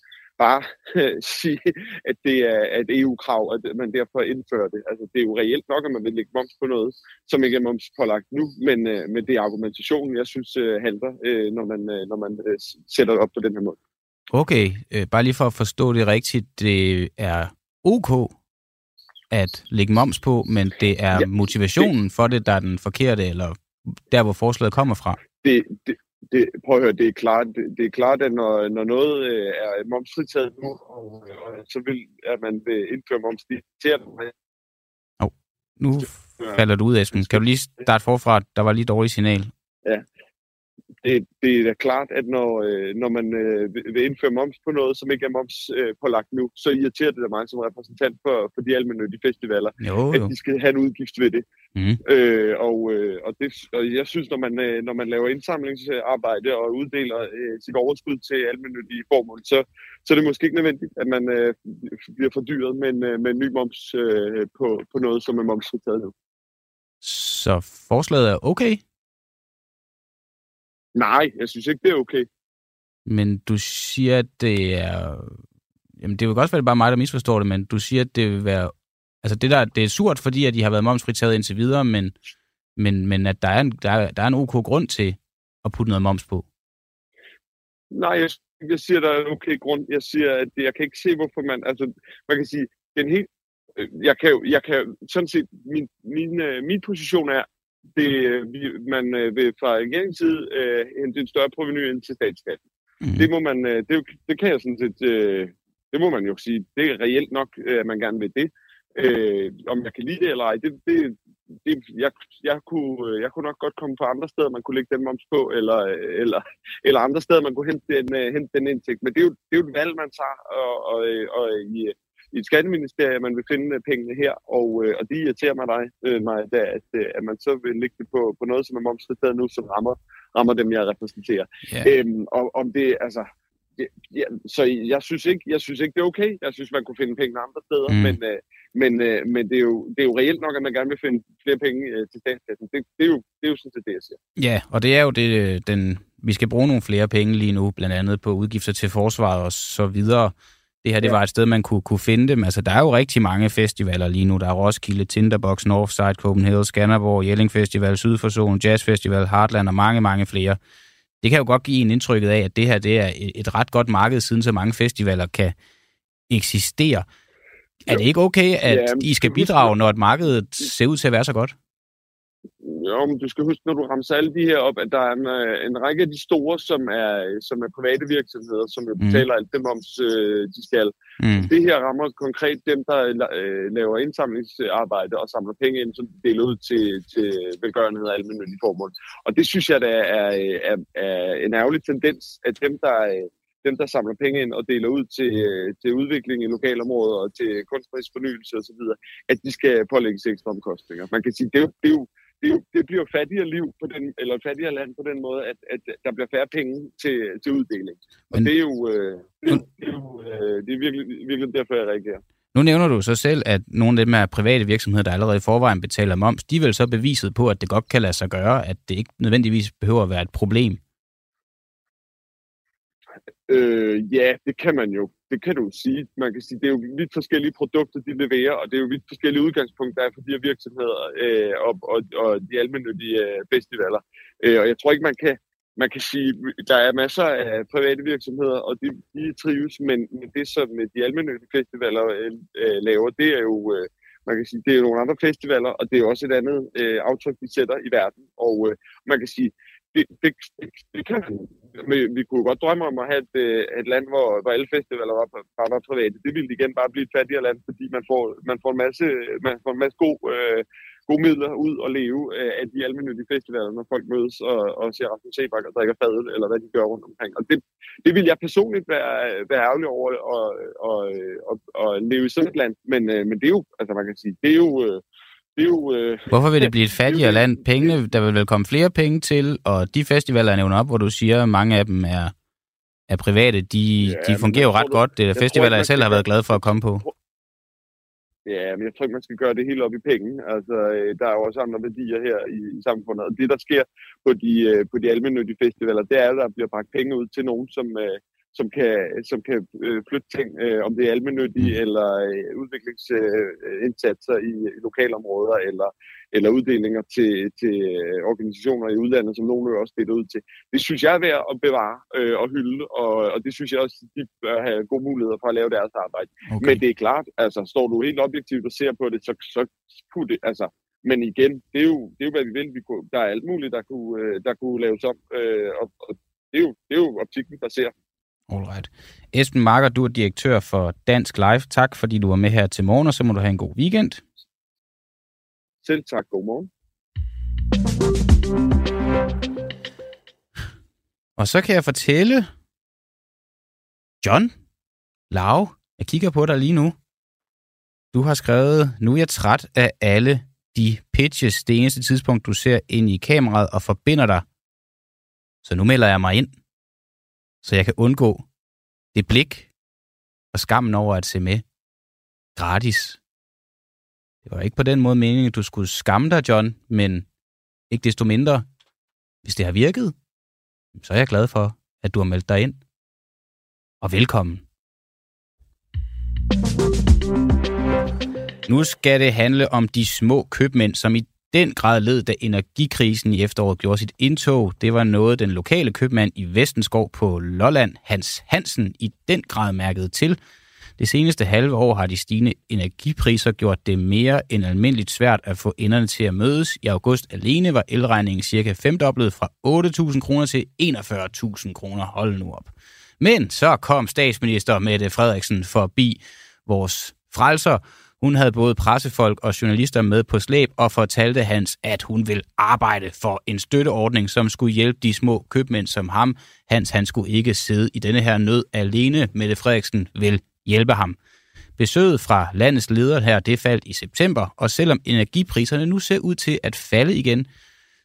Speaker 4: bare sige, at det er et EU-krav, at man derfor indfører det. Altså, det er jo reelt nok, at man vil lægge moms på noget, som ikke er moms pålagt nu, men, øh, men det er argumentationen, jeg synes øh, halter, når man, når man sætter det op på den her måde.
Speaker 1: Okay, bare lige for at forstå det rigtigt, det er ok at lægge moms på, men det er ja, motivationen det, for det, der er den forkerte, eller der, hvor forslaget kommer fra?
Speaker 4: Det, det, det, prøv at høre, det er klart, det, det er klart at når, når noget øh, er momsfritaget nu, og, og, så vil at man vil indføre moms, det
Speaker 1: oh, nu falder du ud, Esben. Kan du lige starte forfra? Der var lige dårligt signal.
Speaker 4: Ja, det, det er da klart, at når, øh, når man øh, vil indføre moms på noget, som ikke er moms øh, pålagt nu, så irriterer det mig som repræsentant for, for de almindelige festivaler, jo, jo. at de skal have en udgift ved det. Mm. Øh, og, øh, og, det, og jeg synes, når man, øh, når man laver indsamlingsarbejde og uddeler øh, sit overskud til almindelige formål, så, så er det måske ikke nødvendigt, at man øh, bliver fordyret med en, øh, med en ny moms øh, på, på noget, som er momsfritaget nu.
Speaker 1: Så forslaget er okay?
Speaker 4: Nej, jeg synes ikke, det er okay.
Speaker 1: Men du siger, at det er... Jamen, det vil godt være, bare mig, der misforstår det, men du siger, at det vil være... Altså, det, der, det er surt, fordi at de har været momsfritaget indtil videre, men, men, men at der er, en, der, er, der er en ok grund til at putte noget moms på.
Speaker 4: Nej, jeg, jeg siger, der er en okay grund. Jeg siger, at jeg kan ikke se, hvorfor man... Altså, man kan sige, den helt... Jeg kan, jeg kan sådan set... Min, min, øh, min position er, det, vi, man øh, vil fra regeringens side øh, hente en større proveny ind til statskassen. Mm. Det må man, øh, det, det kan jeg sådan set, øh, det må man jo sige, det er reelt nok, øh, at man gerne vil det. Øh, om jeg kan lide det eller ej, det, det, det, jeg, jeg, kunne, jeg kunne nok godt komme på andre steder, man kunne lægge den moms på, eller, eller, eller andre steder, man kunne hente den, uh, hente den indtægt. Men det er, jo, det er jo et valg, man tager, og, og, og i, i et skatteministerium, man vil finde øh, pengene her, og, øh, og det irriterer mig, dig, øh, mig da, at, øh, at man så vil lægge det på, på noget, som er momsfritaget nu, som rammer, rammer dem, jeg repræsenterer. Yeah. Øhm, og om det, altså, ja, så jeg synes, ikke, jeg synes ikke, det er okay. Jeg synes, man kunne finde penge andre steder, mm. men, øh, men, øh, men det, er jo, det er jo reelt nok, at man gerne vil finde flere penge øh, til statskassen. Det, det, er jo, det er jo sådan set det, jeg siger.
Speaker 1: Ja, og det er jo det, den, vi skal bruge nogle flere penge lige nu, blandt andet på udgifter til forsvaret og så videre det her det ja. var et sted, man kunne, kunne finde dem. Altså, der er jo rigtig mange festivaler lige nu. Der er Roskilde, Tinderbox, Northside, Copenhagen, Skanderborg, Jelling Festival, Syd for Solen, Jazz Festival, Heartland og mange, mange flere. Det kan jo godt give en indtrykket af, at det her det er et ret godt marked, siden så mange festivaler kan eksistere. Er det ikke okay, at ja, I skal bidrage, når et marked ser ud til at være så godt?
Speaker 4: Jo, men du skal huske, når du rammer alle de her op, at der er en, øh, en række af de store, som er, som er private virksomheder, som jo mm. betaler mm. alt det moms, øh, de skal. Mm. Det her rammer konkret dem, der øh, laver indsamlingsarbejde og samler penge ind, som de deler ud til, til velgørenhed og almindelige formål. Og det synes jeg, der er, er, er en ærgerlig tendens, at dem, der dem, der samler penge ind og deler ud til, til udvikling i lokalområder og til kunstnerisk fornyelse osv., at de skal pålægges ekstra omkostninger. Man kan sige, det er jo, det er jo det, det bliver fattigere liv på den, eller fattigere land på den måde, at, at der bliver færre penge til, til uddeling. Og Men, det er jo, øh, det, det er, jo øh, det er virkelig, virkelig derfor, jeg reagerer.
Speaker 1: Nu nævner du så selv, at nogle af dem er private virksomheder, der allerede i forvejen betaler moms. De er vel så beviset på, at det godt kan lade sig gøre, at det ikke nødvendigvis behøver at være et problem
Speaker 4: Øh, ja, det kan man jo. Det kan du sige. Man kan sige, det er jo vidt forskellige produkter, de leverer, og det er jo vidt forskellige udgangspunkter, der er for de her virksomheder øh, og, og, og de almindelige øh, festivaler. Øh, og jeg tror ikke, man kan, man kan sige, der er masser af private virksomheder, og de, de trives, men, men det, som de almindelige festivaler øh, øh, laver, det er jo... Øh, man kan sige, det er nogle andre festivaler, og det er også et andet øh, aftryk, vi sætter i verden. Og øh, man kan sige, det, det, det, det kan man. Men vi kunne godt drømme om at have et, øh, et land, hvor, hvor alle festivaler var, bare var private. Det ville igen bare blive et fattigere land, fordi man får, man får en masse, man får en masse god, øh, gode midler ud og leve øh, af de almindelige festivaler, når folk mødes og, og ser Rasmus Sebak og drikker fadet, eller hvad de gør rundt omkring. Og det, det vil jeg personligt være, være ærgerlig over at, at, at, at, at leve i sådan et land. Men, øh, men det er jo, altså man kan sige, det er jo... Øh, det er jo, øh,
Speaker 1: Hvorfor vil det blive et fattigere land? Pengene, der vil vel komme flere penge til, og de festivaler, jeg nævner op, hvor du siger, at mange af dem er, er private, de, ja, de fungerer jo ret du, godt. Det er festivaler, jeg, jeg selv har været glad for at komme på.
Speaker 4: Ja, men jeg tror ikke, man skal gøre det helt op i penge. Altså, øh, der er jo også andre værdier her i, samfundet. Og det, der sker på de, øh, på de almindelige festivaler, det er, at der bliver bragt penge ud til nogen, som, øh, som kan, som kan flytte ting, om det er almindelige eller udviklingsindsatser i lokalområder, eller, eller uddelinger til, til øh, organisationer i udlandet, som nogen også deler ud til. Det synes jeg er værd at bevare øh, og hylde, og, og det synes jeg også, de bør have gode muligheder for at lave deres arbejde. Okay. Men det er klart, altså står du helt objektivt og ser på det, så, så kunne det, altså, men igen, det er jo, det er jo hvad vi vil. Vi kunne, der er alt muligt, der kunne, øh, der kunne laves om, øh, og, og det er jo, det er jo optikken, der ser.
Speaker 1: Alright. Esben Marker, du er direktør for Dansk Live. Tak, fordi du var med her til morgen, og så må du have en god weekend.
Speaker 4: Selv tak. God morgen.
Speaker 1: Og så kan jeg fortælle, John, Lau, jeg kigger på dig lige nu. Du har skrevet, nu er jeg træt af alle de pitches, det eneste tidspunkt, du ser ind i kameraet og forbinder dig. Så nu melder jeg mig ind så jeg kan undgå det blik og skammen over at se med gratis. Det var ikke på den måde meningen, at du skulle skamme dig, John, men ikke desto mindre, hvis det har virket, så er jeg glad for, at du har meldt dig ind. Og velkommen. Nu skal det handle om de små købmænd, som i den grad led, da energikrisen i efteråret gjorde sit indtog. Det var noget, den lokale købmand i Vestenskov på Lolland, Hans Hansen, i den grad mærkede til. Det seneste halve år har de stigende energipriser gjort det mere end almindeligt svært at få enderne til at mødes. I august alene var elregningen cirka femdoblet fra 8.000 kroner til 41.000 kroner. Hold nu op. Men så kom statsminister Mette Frederiksen forbi vores frelser hun havde både pressefolk og journalister med på slæb og fortalte Hans, at hun vil arbejde for en støtteordning, som skulle hjælpe de små købmænd som ham. Hans han skulle ikke sidde i denne her nød alene. Mette Frederiksen vil hjælpe ham. Besøget fra landets leder her, det faldt i september, og selvom energipriserne nu ser ud til at falde igen,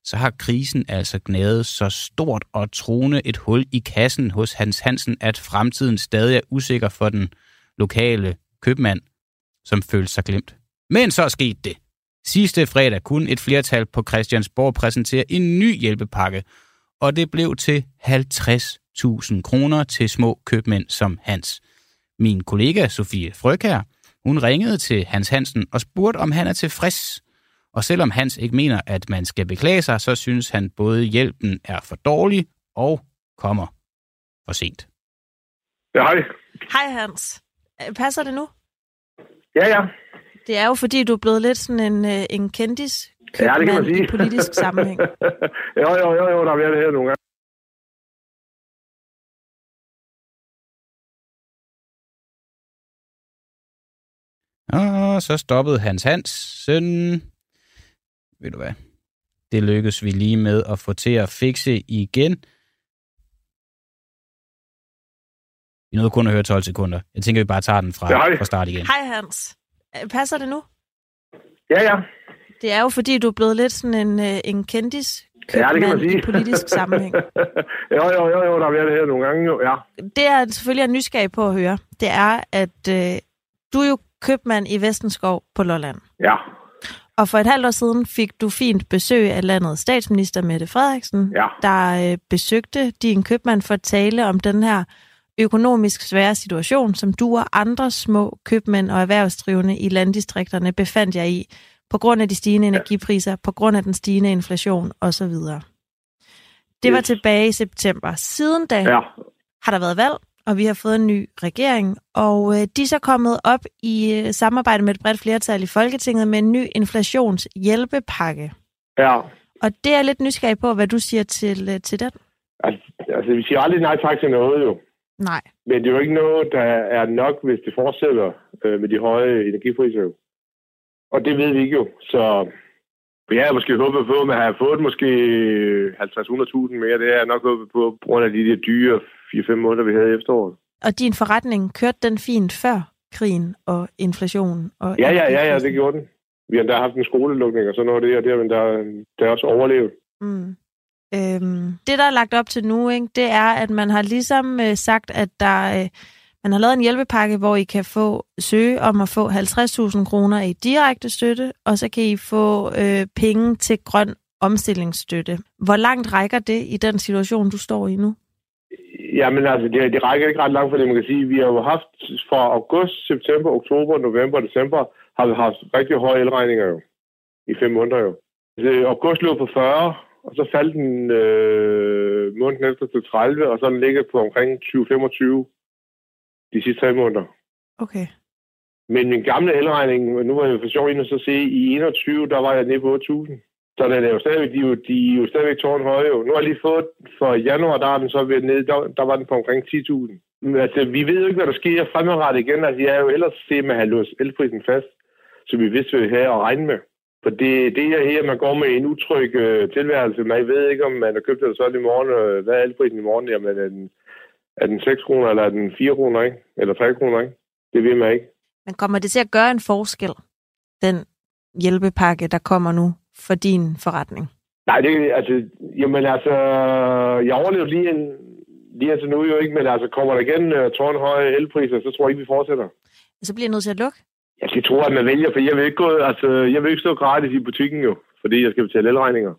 Speaker 1: så har krisen altså gnadet så stort og troende et hul i kassen hos Hans Hansen, at fremtiden stadig er usikker for den lokale købmand som følte sig glemt. Men så skete det. Sidste fredag kunne et flertal på Christiansborg præsentere en ny hjælpepakke, og det blev til 50.000 kroner til små købmænd som Hans. Min kollega Sofie Frøkær, hun ringede til Hans Hansen og spurgte, om han er tilfreds. Og selvom Hans ikke mener, at man skal beklage sig, så synes han både hjælpen er for dårlig og kommer for sent.
Speaker 5: Ja, hej.
Speaker 6: Hej Hans. Passer det nu?
Speaker 5: Ja, ja.
Speaker 6: Det er jo fordi, du er blevet lidt sådan en, øh, en kendis
Speaker 5: ja, det kan man sige.
Speaker 6: i politisk sammenhæng.
Speaker 5: jo, jo, jo, jo, der er det her nogle gange.
Speaker 1: Og så stoppede Hans Hansen. Ved du hvad? Det lykkedes vi lige med at få til at fikse igen. Vi nåede kun at høre 12 sekunder. Jeg tænker, vi bare tager den fra, ja, fra start igen.
Speaker 6: Hej Hans. Øh, passer det nu?
Speaker 5: Ja, ja.
Speaker 6: Det er jo fordi, du er blevet lidt sådan en, øh, en kendis
Speaker 5: ja, det kan man sige.
Speaker 6: i politisk sammenhæng.
Speaker 5: jo, jo, jo, jo, der har været det her nogle gange, jo, ja.
Speaker 6: Det er selvfølgelig en nysgerrig på at høre. Det er, at øh, du er jo købmand i Vestenskov på Lolland.
Speaker 5: Ja.
Speaker 6: Og for et halvt år siden fik du fint besøg af landets statsminister Mette Frederiksen,
Speaker 5: ja.
Speaker 6: der øh, besøgte din købmand for at tale om den her økonomisk svære situation, som du og andre små købmænd og erhvervsdrivende i landdistrikterne befandt jer i, på grund af de stigende energipriser, på grund af den stigende inflation osv. Det var tilbage i september. Siden da ja. har der været valg, og vi har fået en ny regering, og øh, de er så kommet op i øh, samarbejde med et bredt flertal i Folketinget med en ny inflationshjælpepakke.
Speaker 5: Ja.
Speaker 6: Og det er jeg lidt nysgerrig på, hvad du siger til, øh, til den.
Speaker 5: Altså, altså, vi siger aldrig nej tak til noget jo.
Speaker 6: Nej.
Speaker 5: Men det er jo ikke noget, der er nok, hvis det fortsætter øh, med de høje energipriser. Og det ved vi ikke jo. Så jeg havde måske håbet på, at man havde fået måske 50-100.000 mere. Det er jeg nok håbet på, på grund af de der dyre 4-5 måneder, vi havde i efteråret.
Speaker 6: Og din forretning, kørte den fint før krigen og inflationen? Og
Speaker 5: Ja, ja, ja, ja, det gjorde den. Vi har endda haft en skolelukning og sådan noget der, der men der, der er også overlevet.
Speaker 6: Mm. Øhm, det, der er lagt op til nu, ikke, det er, at man har ligesom øh, sagt, at der, øh, man har lavet en hjælpepakke, hvor I kan få søge om at få 50.000 kroner i direkte støtte, og så kan I få øh, penge til grøn omstillingsstøtte. Hvor langt rækker det i den situation, du står i nu?
Speaker 5: Jamen altså, det, det rækker ikke ret langt for det, man kan sige. Vi har jo haft fra august, september, oktober, november og december, har vi haft rigtig høje elregninger jo. I fem måneder jo. Så august lå på 40, og så faldt den øh, måneden efter til 30, og så den ligget på omkring 20-25 de sidste tre måneder.
Speaker 6: Okay.
Speaker 5: Men min gamle elregning, nu var jeg for sjov inde og så se, i 21, der var jeg nede på 8.000. Så den er jo stadigvæk, de, er jo, de er jo stadigvæk tårnhøje. Nu har jeg lige fået, for januar, der er den så ved nede, der, der var den på omkring 10.000. Men altså, vi ved jo ikke, hvad der sker fremadrettet igen. Altså, jeg er jo ellers set med at have låst elprisen fast, så vi vidste, hvad vi havde at regne med. For det, det er her, man går med en utryg øh, tilværelse. Man ved ikke, om man har købt det sådan i morgen. Øh, hvad er elprisen i morgen? Jamen, er den, er den 6 kroner, eller er den 4 kroner, ikke? Eller 3 kroner, ikke? Det ved man ikke.
Speaker 6: Men kommer det til at gøre en forskel, den hjælpepakke, der kommer nu for din forretning?
Speaker 5: Nej, det altså, jamen altså, jeg overlevede lige, en, lige altså nu jo ikke, men altså, kommer der igen uh, tårnhøje elpriser, så tror jeg ikke, vi fortsætter.
Speaker 6: Så bliver jeg nødt til at lukke?
Speaker 5: Jeg skal tro, at man vælger, for jeg vil ikke, gå, altså, jeg vil ikke stå gratis i butikken jo, fordi jeg skal betale elregninger.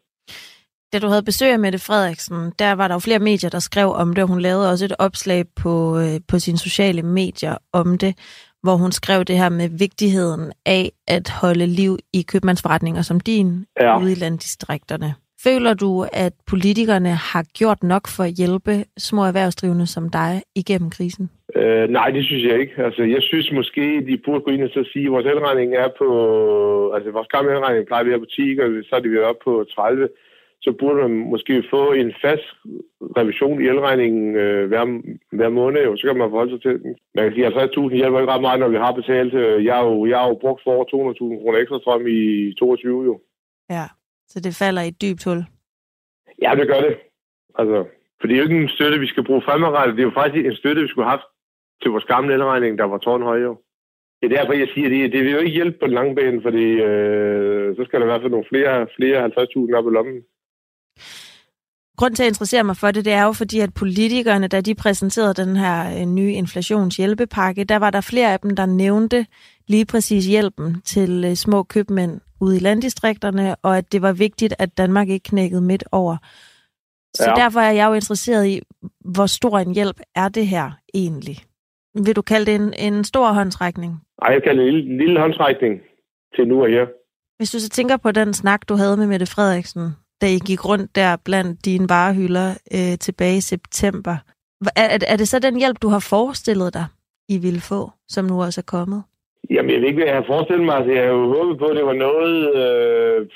Speaker 6: Da du havde besøg af Mette Frederiksen, der var der jo flere medier, der skrev om det, og hun lavede også et opslag på, øh, på sine sociale medier om det, hvor hun skrev det her med vigtigheden af at holde liv i købmandsforretninger som din
Speaker 5: Ja.
Speaker 6: ude i landdistrikterne. Føler du, at politikerne har gjort nok for at hjælpe små erhvervsdrivende som dig igennem krisen?
Speaker 5: Øh, nej, det synes jeg ikke. Altså, jeg synes måske, de burde gå ind og så sige, at vores elregning er på... Altså, vores gamle elregning plejer vi at på 10, og så er de ved op på 30. Så burde man måske få en fast revision i elregningen øh, hver, hver måned, jo. så kan man forholde sig til den. Man kan sige, at 50.000 hjælper ikke ret meget, når vi har betalt. øh, Jeg har jo, jeg har jo brugt for over 200.000 kroner ekstra strøm i 22 jo.
Speaker 6: Ja. Så det falder i et dybt hul.
Speaker 5: Ja, det gør det. Altså, for det er jo ikke en støtte, vi skal bruge fremadrettet. Det er jo faktisk en støtte, vi skulle have haft til vores gamle elregning, der var tårnhøj jo. Det er derfor, jeg siger, det, det vil jo ikke hjælpe på den lange bane, fordi øh, så skal der i hvert fald nogle flere, flere 50.000 op i lommen.
Speaker 6: Grunden til at interessere mig for det, det er jo fordi, at politikerne, da de præsenterede den her øh, nye inflationshjælpepakke, der var der flere af dem, der nævnte lige præcis hjælpen til øh, små købmænd ude i landdistrikterne, og at det var vigtigt, at Danmark ikke knækkede midt over. Så
Speaker 5: Ja.
Speaker 6: derfor er jeg jo interesseret i, hvor stor en hjælp er det her egentlig? Vil du kalde det en, en stor håndtrækning?
Speaker 5: Ej, jeg kalder det en lille, en lille håndtrækning til nu og her.
Speaker 6: Hvis du så tænker på den snak, du havde med Mette Frederiksen, da I gik rundt der blandt dine varehylder øh, tilbage i september. Er, er, er det så den hjælp, du har forestillet dig, I ville få, som nu også er kommet?
Speaker 5: Jamen, jeg ved ikke, hvad jeg har forestillet mig. Altså, jeg havde jo håbet på, at det var noget... Øh,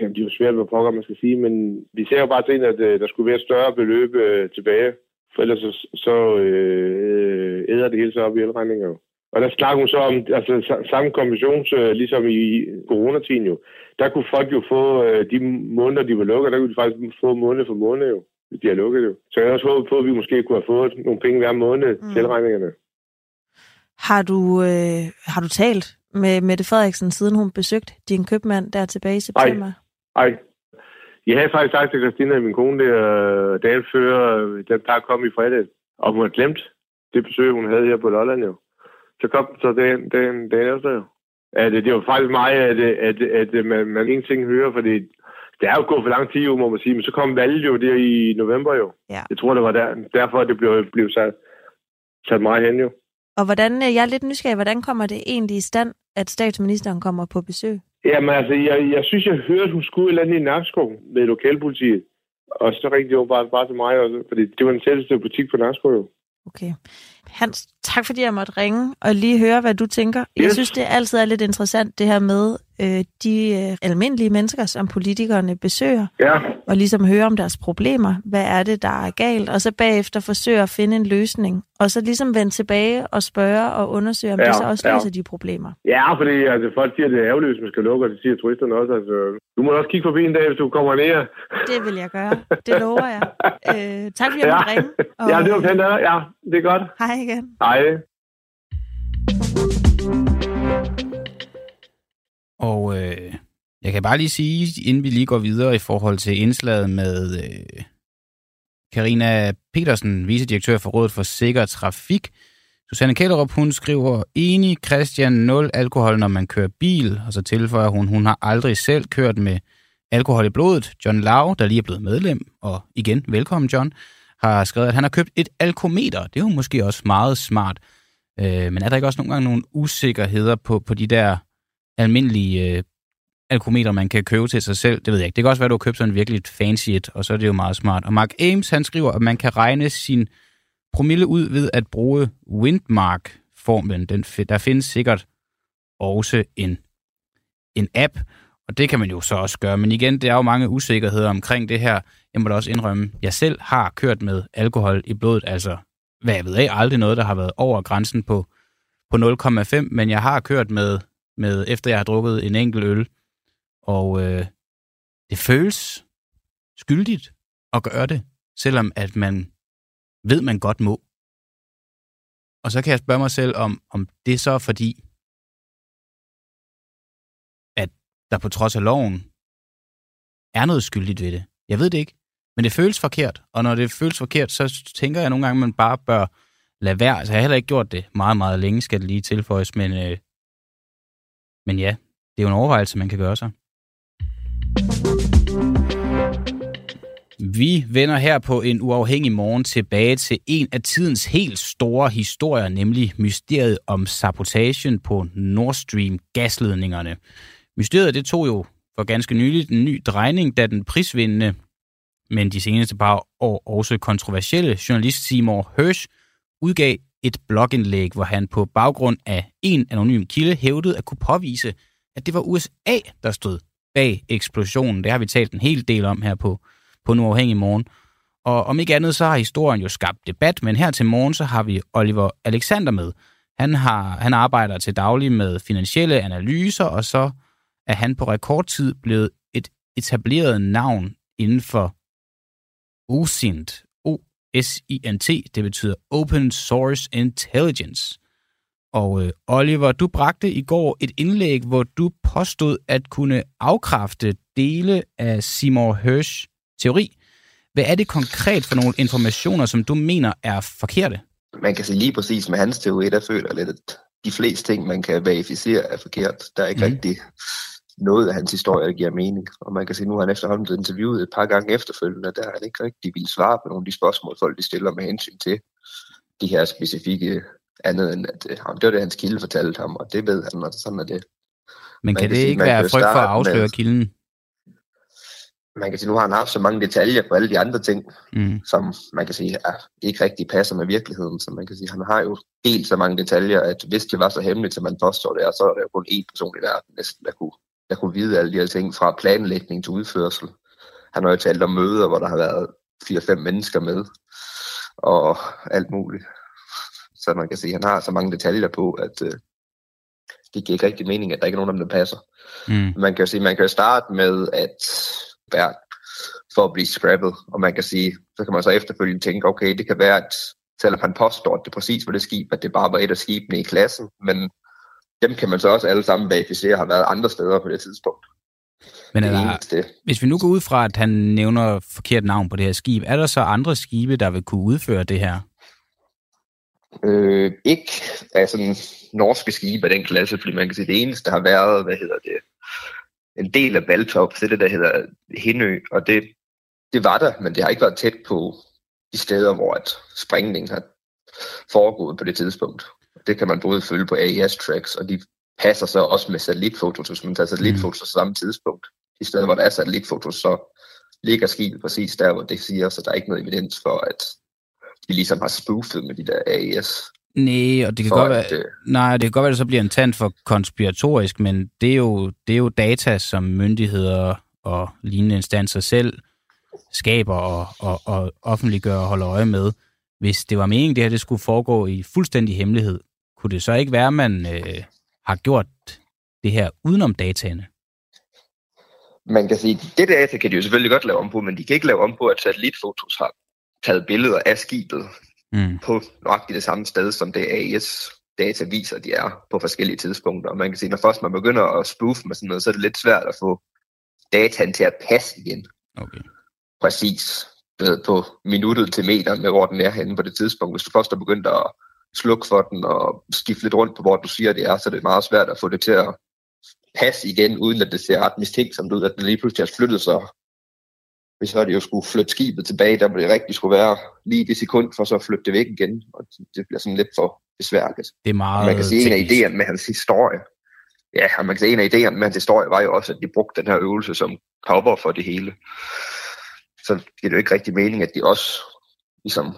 Speaker 5: jamen, det er jo svært, hvad pokker man skal sige, men vi ser jo bare til, at øh, der skulle være et større beløb øh, tilbage. For ellers så, så øh, æder det hele så op i elregninger jo. Og der snakker hun så om altså, sa- samme kommissions, øh, ligesom i coronatiden jo. Der kunne folk jo få øh, de måneder, de var lukket, der kunne de faktisk få måned for måned jo, hvis de har lukket jo. Så jeg også håbet på, at vi måske kunne have fået nogle penge hver måned
Speaker 6: Mm.
Speaker 5: til elregningerne.
Speaker 6: Har du, øh, har du talt med Mette Frederiksen, siden hun besøgte din købmand der tilbage i september?
Speaker 5: Ej. Jeg havde faktisk sagt til Christina, min kone, der dagen før, den der kom i fredag, og hun havde glemt det besøg, hun havde her på Lolland jo. Så kom den så dagen, dagen, dagen efter jo. At, det var faktisk mig, at, at, at, at man, man ingenting hører, fordi det er jo gået for lang tid, jo, må man sige. Men så kom valget jo der i november jo.
Speaker 6: Ja.
Speaker 5: Jeg tror, det var der, derfor, det blev, blev sat, sat meget hen jo.
Speaker 6: Og hvordan, øh, jeg er lidt nysgerrig, hvordan kommer det egentlig i stand, at statsministeren kommer på besøg?
Speaker 5: Jamen altså, jeg, jeg synes, jeg hørte, hun skulle et eller andet i Nakskov med lokalpolitiet. Og så ringte jo bare, bare til mig, også, fordi det var den tætteste butik på Nakskov jo.
Speaker 6: Okay. Hans, tak fordi jeg måtte ringe og lige høre, hvad du tænker. Yes. Jeg synes, det altid er lidt interessant, det her med øh, de øh, almindelige mennesker, som politikerne besøger,
Speaker 5: Ja,
Speaker 6: og ligesom høre om deres problemer. Hvad er det, der er galt? Og så bagefter forsøge at finde en løsning. Og så ligesom vende tilbage og spørge og undersøge, om ja,
Speaker 5: Ja,
Speaker 6: det så også
Speaker 5: ja.
Speaker 6: løser de problemer.
Speaker 5: ja fordi altså, folk siger, at det er ærgerligt, hvis man skal lukke, og det siger turisterne også. Altså, du må også kigge forbi en dag, hvis du kommer ned.
Speaker 6: Det vil jeg gøre. Det lover jeg. Øh, tak fordi jeg måtte ringe. Og,
Speaker 5: ja, det var dig. Ja, det er godt.
Speaker 6: Hej igen.
Speaker 5: Hej.
Speaker 1: Og øh, jeg kan bare lige sige, inden vi lige går videre i forhold til indslaget med øh, Karina Petersen, vicedirektør for Rådet for Sikker Trafik. Susanne Kælderup, hun skriver, enig Christian, nul alkohol, når man kører bil. Og så tilføjer hun, hun har aldrig selv kørt med alkohol i blodet. John Lau, der lige er blevet medlem, og igen, velkommen John, har skrevet, at han har købt et alkometer. Det er jo måske også meget smart. Øh, men er der ikke også nogle gange nogle usikkerheder på, på de der almindelige øh, alkometer, man kan købe til sig selv. Det ved jeg ikke. Det kan også være, at du har købt sådan virkelig et fancy et, og så er det jo meget smart. Og Mark Ames, han skriver, at man kan regne sin promille ud ved at bruge Windmark-formlen. Den, der findes sikkert også en, en app, og det kan man jo så også gøre. Men igen, det er jo mange usikkerheder omkring det her. Jeg må da også indrømme, jeg selv har kørt med alkohol i blodet, altså hvad jeg ved af, aldrig noget, der har været over grænsen på, på 0,5, men jeg har kørt med, med, efter jeg har drukket en enkelt øl, og øh, det føles skyldigt at gøre det, selvom at man ved, man godt må. Og så kan jeg spørge mig selv, om, om det så er fordi, der på trods af loven er noget skyldigt ved det. Jeg ved det ikke, men det føles forkert. Og når det føles forkert, så tænker jeg nogle gange, at man bare bør lade være. Altså, jeg har heller ikke gjort det meget, meget længe, skal det lige tilføjes, men, øh, men ja, det er jo en overvejelse, man kan gøre sig. Vi vender her på en uafhængig morgen tilbage til en af tidens helt store historier, nemlig mysteriet om sabotagen på Nord Stream gasledningerne. Mysteriet det tog jo for ganske nylig en ny drejning, da den prisvindende, men de seneste par år også kontroversielle journalist Seymour Hersh udgav et blogindlæg, hvor han på baggrund af en anonym kilde hævdede at kunne påvise, at det var USA, der stod bag eksplosionen. Det har vi talt en hel del om her på, på en uafhængig morgen. Og om ikke andet, så har historien jo skabt debat, men her til morgen, så har vi Oliver Alexander med. Han, har, han arbejder til daglig med finansielle analyser, og så er han på rekordtid blevet et etableret navn inden for OSINT. O-S-I-N-T, det betyder Open Source Intelligence. Og øh, Oliver, du bragte i går et indlæg, hvor du påstod at kunne afkræfte dele af Seymour Hersh teori. Hvad er det konkret for nogle informationer, som du mener er forkerte?
Speaker 7: man kan sige lige præcis med hans teori, der føler lidt, at de fleste ting, man kan verificere, er forkert. Der er ikke mm. rigtig noget af hans historie, der giver mening. Og man kan sige, nu har han efterhånden blevet interviewet et par gange efterfølgende, og der har han ikke rigtig ville svare på nogle af de spørgsmål, folk de stiller med hensyn til de her specifikke andet end, at øh, det var det, hans kilde fortalte ham, og det ved han, og sådan er det.
Speaker 1: Men kan
Speaker 7: kan
Speaker 1: det
Speaker 7: sige,
Speaker 1: ikke være frygt for at
Speaker 7: starte med-
Speaker 1: afsløre kilden?
Speaker 7: Man kan sige, nu har han haft så mange detaljer på alle de andre ting,
Speaker 1: Mm.
Speaker 7: som man kan sige er, ikke rigtig passer med virkeligheden. Så man kan sige, han har jo helt så mange detaljer, at hvis det var så hemmeligt, som man påstår det er, så er der jo kun én person i verden næsten, der kunne, der kunne vide alle de her ting fra planlægning til udførsel. Han har jo talt om møder, hvor der har været 4-5 mennesker med, og alt muligt. Så man kan sige, at han har så mange detaljer på, at øh, det giver ikke rigtig mening, at der ikke er nogen af dem, der passer.
Speaker 1: Mm.
Speaker 7: Man kan jo sige, man kan jo starte med at være for at blive scrappet, og man kan sige, så kan man så efterfølgende tænke, okay, det kan være, at selvom han påstår, at det præcis var det skib, at det bare var et af skibene i klassen, men dem kan man så også alle sammen verificere har været andre steder på det tidspunkt.
Speaker 1: Men er
Speaker 7: det
Speaker 1: der,
Speaker 7: eneste.
Speaker 1: hvis vi nu går ud fra, at han nævner forkert navn på det her skib, er der så andre skibe, der vil kunne udføre det her?
Speaker 7: Øh, ikke af sådan norske skibe af den klasse, fordi man kan sige, det eneste har været, hvad hedder det, en del af Baltop, så det der hedder Hindø, og det, det var der, men det har ikke været tæt på de steder, hvor at sprængningen har foregået på det tidspunkt. Det kan man både følge på AES-tracks, og de passer så også med satellitfotos, hvis man tager satellitfotos på samme tidspunkt. De steder, hvor der er satellitfotos, så ligger skibet præcis der, hvor det siger, så der er ikke noget evidens for, at de ligesom har spoofet med de der AES
Speaker 1: Nej, og det kan, godt være, nej, det kan godt være, at det så bliver en tand for konspiratorisk, men det er, jo, det er jo data, som myndigheder og lignende instanser selv skaber og, og, og offentliggør og holder øje med. Hvis det var meningen, det her det skulle foregå i fuldstændig hemmelighed, kunne det så ikke være, at man øh, har gjort det her udenom dataene?
Speaker 7: Man kan sige, det data kan de jo selvfølgelig godt lave om på, men de kan ikke lave om på, at satellitfotos har taget billeder af skibet mm. på nok det samme sted, som det AIS data viser, de er på forskellige tidspunkter. Og man kan sige, når først man begynder at spoof med sådan noget, så er det lidt svært at få dataen til at passe igen.
Speaker 1: Okay.
Speaker 7: Præcis ved, på minuttet til meteren med, hvor den er henne på det tidspunkt. Hvis du først er begyndt at slukke for den og skifte lidt rundt på, hvor du siger, det er, så det er meget svært at få det til at passe igen, uden at det ser ret mistænksomt ud, at den lige pludselig har flyttet sig. Hvis så det jo skulle flytte skibet tilbage, der det rigtig skulle være lige det sekund, for så at flytte det væk igen, og det bliver sådan lidt for besværligt.
Speaker 1: Det er meget
Speaker 7: Man kan sige, en af idéerne med hans historie, ja, og man kan sige, en af idéerne med hans historie var jo også, at de brugte den her øvelse som cover for det hele. Så giver det jo ikke rigtig mening, at de også ligesom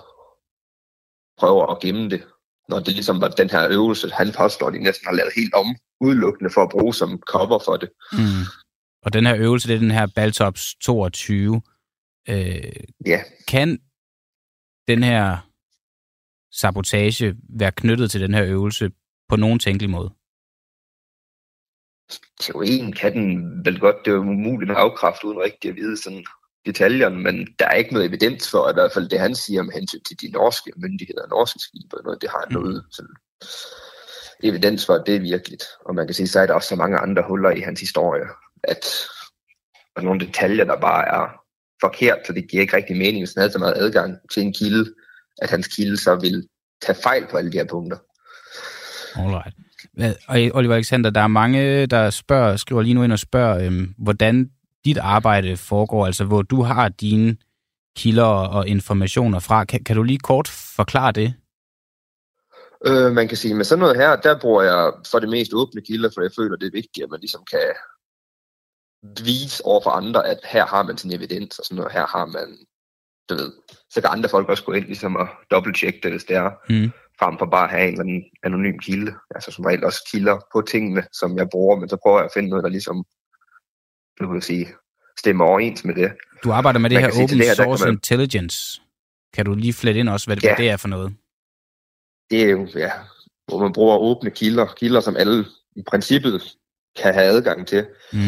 Speaker 7: prøver at gemme det, når det ligesom var den her øvelse, han påstår, de næsten har lavet helt om, udelukkende for at bruge som cover for det.
Speaker 1: Mm. Og den her øvelse, det er den her Baltops 22. Øh,
Speaker 7: ja.
Speaker 1: Kan den her sabotage være knyttet til den her øvelse på nogen tænkelig måde?
Speaker 7: Teorien kan den vel godt. Det er umuligt at afkræfte uden rigtig at vide sådan detaljerne, men der er ikke noget evidens for, at i hvert fald det, han siger med hensyn til de norske myndigheder, norske skibe og noget, det har noget mm. sådan, evidens for, at det er virkeligt. Og man kan sige, så er der også så mange andre huller i hans historie, at der er nogle detaljer, der bare er forkert, så det giver ikke rigtig mening, hvis han havde så meget adgang til en kilde, at hans kilde så vil tage fejl på alle de her punkter.
Speaker 1: Alright. Og Oliver Alexander, der er mange, der spørger, skriver lige nu ind og spørger, øhm, hvordan dit arbejde foregår, altså hvor du har dine kilder og informationer fra. Kan, kan du lige kort forklare det?
Speaker 7: Øh, man kan sige, med sådan noget her, der bruger jeg for det mest åbne kilder, for jeg føler, det er vigtigt, at man ligesom kan vise over for andre, at her har man sin evidens, og sådan noget, her har man, du ved, så kan andre folk også gå ind ligesom og dobbelttjekke det, hvis det er, mm. frem for bare at have en eller anden anonym kilde. Altså som regel også kilder på tingene, som jeg bruger, men så prøver jeg at finde noget, der ligesom nu vil sige, stemmer overens med det.
Speaker 1: Du arbejder med det man her open det her, source man... intelligence. Kan du lige flette ind også, hvad det, ja. hvad det er for noget?
Speaker 7: Det er jo, ja, hvor man bruger åbne kilder, kilder som alle i princippet kan have adgang til, mm.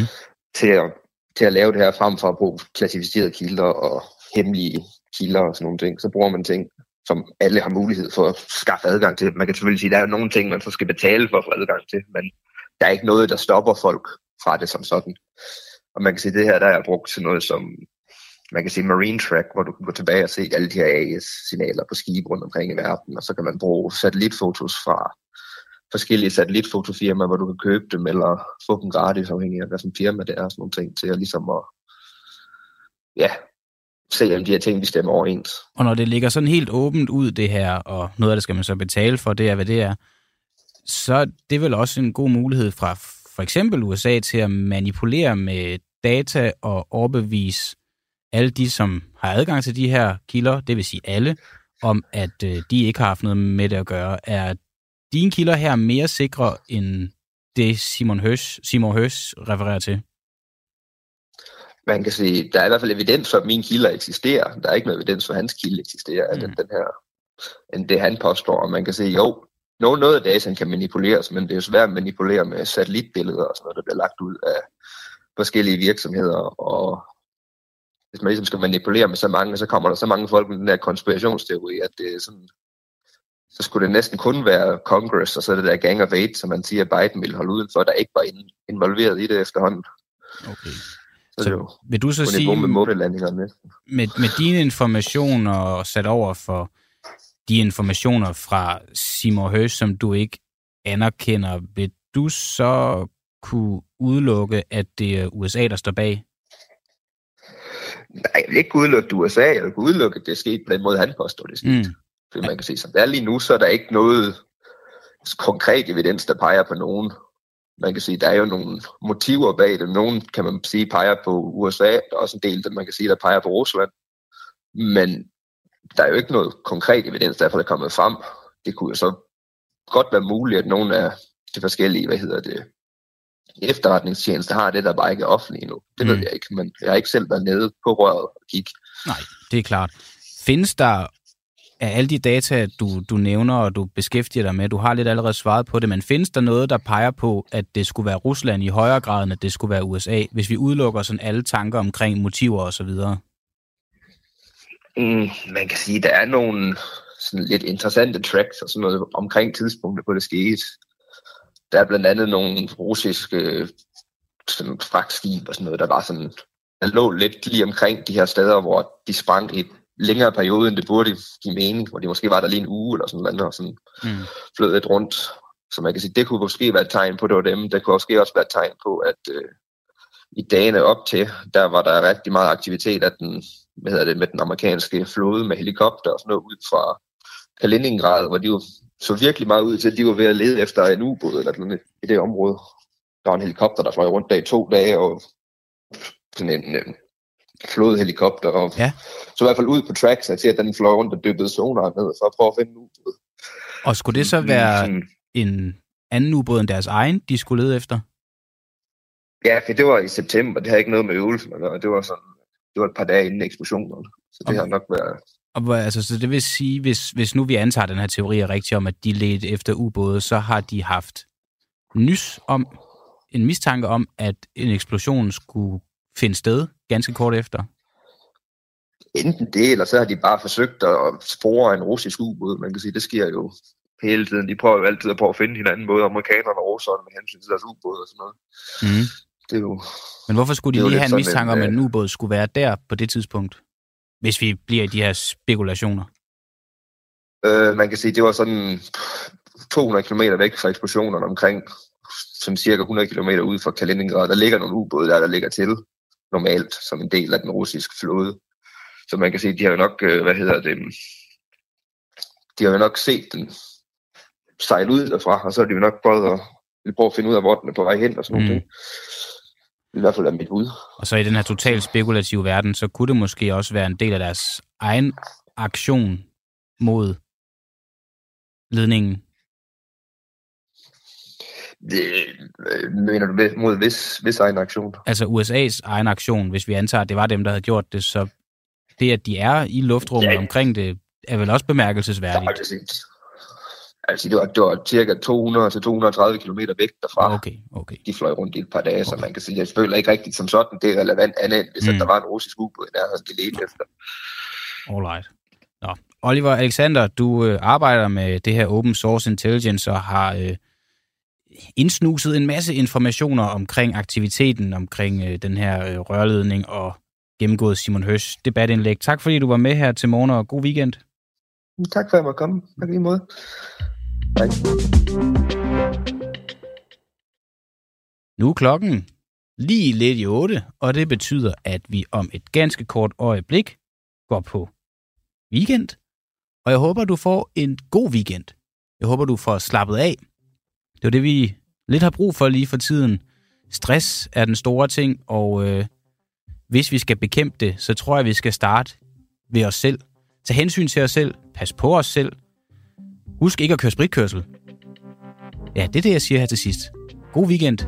Speaker 7: til, at, til at lave det her frem for at bruge klassificerede kilder og hemmelige kilder og sådan nogle ting. Så bruger man ting, som alle har mulighed for at skaffe adgang til. Man kan selvfølgelig sige, at der er nogle ting, man så skal betale for at få adgang til, men der er ikke noget, der stopper folk fra det som sådan. Og man kan sige, det her der er brugt til noget som, man kan sige Marine Track, hvor du kan gå tilbage og se alle de her AS-signaler på skibe rundt omkring i verden, og så kan man bruge satellitfotos fra forskellige satellitfotofirmaer, hvor du kan købe dem, eller få dem gratis, afhængig af hvad for firma det er, sådan nogle ting, til at ligesom at, ja, se om de her ting, de stemmer overens.
Speaker 1: Og når det ligger sådan helt åbent ud, det her, og noget af det skal man så betale for, det er, hvad det er, så det er vel også en god mulighed fra for eksempel USA til at manipulere med data og overbevise alle de, som har adgang til de her kilder, det vil sige alle, om at øh, de ikke har haft noget med det at gøre. Er dine kilder her mere sikre end det Simon Høs, Simon Høs refererer til?
Speaker 7: Man kan sige, der er i hvert fald evidens for, at mine kilder eksisterer. Der er ikke noget evidens for, at hans kilde eksisterer, mm. den her, end det han påstår. Og man kan sige, jo, noget, noget af dataen kan manipuleres, men det er jo svært at manipulere med satellitbilleder og sådan noget, der bliver lagt ud af forskellige virksomheder. Og hvis man ligesom skal manipulere med så mange, så kommer der så mange folk med den der konspirationsteori, at det er sådan, så skulle det næsten kun være Congress, og så det der Gang of Eight, som man siger, Biden ville holde udenfor, der ikke var involveret i det efterhånden.
Speaker 1: Okay. Så, så vil du så sige,
Speaker 7: med,
Speaker 1: med, med dine informationer sat over for de informationer fra Simon Høs, som du ikke anerkender, vil du så kunne udelukke, at det er USA, der står bag?
Speaker 7: Nej, jeg vil ikke udelukke USA. Jeg vil udelukke, at det er sket på den måde, han påstår, det sket. Mm. Fordi man kan sige, som det er lige nu, så er der ikke noget konkret evidens, der peger på nogen. Man kan sige, der er jo nogle motiver bag det. Nogen kan man sige peger på USA. Der er også en del, der man kan sige, der peger på Rusland. Men der er jo ikke noget konkret evidens, derfor er kommet frem. Det kunne jo så godt være muligt, at nogle af de forskellige, hvad hedder det, efterretningstjenester har det, der bare ikke er offentligt endnu. Det mm. ved jeg ikke, men jeg har ikke selv været nede på røret og kigge.
Speaker 1: Nej, det er klart. Findes der af alle de data, du, du nævner og du beskæftiger dig med, du har lidt allerede svaret på det, men findes der noget, der peger på, at det skulle være Rusland i højere grad, end at det skulle være USA, hvis vi udelukker sådan alle tanker omkring motiver og så videre?
Speaker 7: Mm, man kan sige, at der er nogle sådan lidt interessante tracks og sådan noget omkring tidspunktet, hvor det skete. Der er blandt andet nogle russiske sådan fragtskib og sådan noget, der var sådan, der lå lidt lige omkring de her steder, hvor de sprang i længere periode, end det burde give mening, hvor de måske var der lige en uge eller sådan noget, og sådan mm. flød lidt rundt. Så man kan sige, det kunne måske være et tegn på, det var dem. Det kunne måske også være et tegn på, at øh, i dagene op til, der var der rigtig meget aktivitet af den, hvad hedder det, med den amerikanske flåde med helikopter og sådan noget ud fra Kaliningrad, hvor de jo så virkelig meget ud til, at de var ved at lede efter en ubåd eller noget i det område. Der var en helikopter, der fløj rundt der i to dage, og sådan en, en flådehelikopter, og ja. så i hvert fald ud på tracks, til at den fløj rundt og dyppede sonar ned, for at prøve at finde en ubåd.
Speaker 1: Og skulle det så være mm. en anden ubåd end deres egen, de skulle lede efter?
Speaker 7: Ja, for det var i september, det havde ikke noget med øvelsen og Det var sådan, det var et par dage inden eksplosionen, så det okay. har nok været...
Speaker 1: Og altså, så det vil sige, hvis, hvis nu vi antager den her teori er rigtig om, at de ledte efter ubåde, så har de haft nys om, en mistanke om, at en eksplosion skulle finde sted ganske kort efter?
Speaker 7: Enten det, eller så har de bare forsøgt at spore en russisk ubåd. Man kan sige, det sker jo hele tiden. De prøver jo altid at prøve at finde hinanden, både amerikanerne og russerne med hensyn til deres ubåd og sådan noget. Mm.
Speaker 1: Det er jo, Men hvorfor skulle de lige have en mistanke om, at en ubåd skulle være der på det tidspunkt? Hvis vi bliver i de her spekulationer.
Speaker 7: Øh, man kan sige, det var sådan 200 km væk fra eksplosionerne omkring som cirka 100 km ud fra Kaliningrad. Der ligger nogle ubåde der, der ligger til normalt som en del af den russiske flåde. Så man kan sige, de har jo nok, øh, hvad hedder det, de har jo nok set den sejle ud derfra, og så har de jo nok prøvet at, prøve at finde ud af, hvor den er på vej hen og sådan mm. noget. I hvert fald er mit bud.
Speaker 1: Og så i den her totalt spekulative verden, så kunne det måske også være en del af deres egen aktion mod ledningen
Speaker 7: det, øh, mener du mod hvis, hvis egen aktion?
Speaker 1: Altså USA's egen aktion, hvis vi antager, at det var dem, der havde gjort det, så det, at de er i luftrummet ja. omkring det, er vel også bemærkelsesværdigt? Ja,
Speaker 7: Altså, det var, det var cirka 200-230 km væk derfra.
Speaker 1: Okay, okay.
Speaker 7: De fløj rundt i et par dage, okay. så man kan sige, jeg føler ikke rigtigt som sådan, det er relevant andet, hvis mm. der var en russisk ubåd, der havde de efter.
Speaker 1: Alright. Nå. Oliver Alexander, du øh, arbejder med det her open source intelligence og har øh, indsnuset en masse informationer omkring aktiviteten, omkring øh, den her øh, rørledning og gennemgået Simon Høs debatindlæg. Tak fordi du var med her til morgen, og god weekend.
Speaker 7: Tak for at jeg måtte komme. Tak lige måde. Tak.
Speaker 1: Nu er klokken lige lidt i 8, og det betyder, at vi om et ganske kort øjeblik går på weekend. Og jeg håber, du får en god weekend. Jeg håber, du får slappet af. Det er det, vi lidt har brug for lige for tiden. Stress er den store ting, og øh, hvis vi skal bekæmpe det, så tror jeg, vi skal starte ved os selv. Tag hensyn til os selv. Pas på os selv. Husk ikke at køre spritkørsel. Ja, det er det, jeg siger her til sidst. God weekend.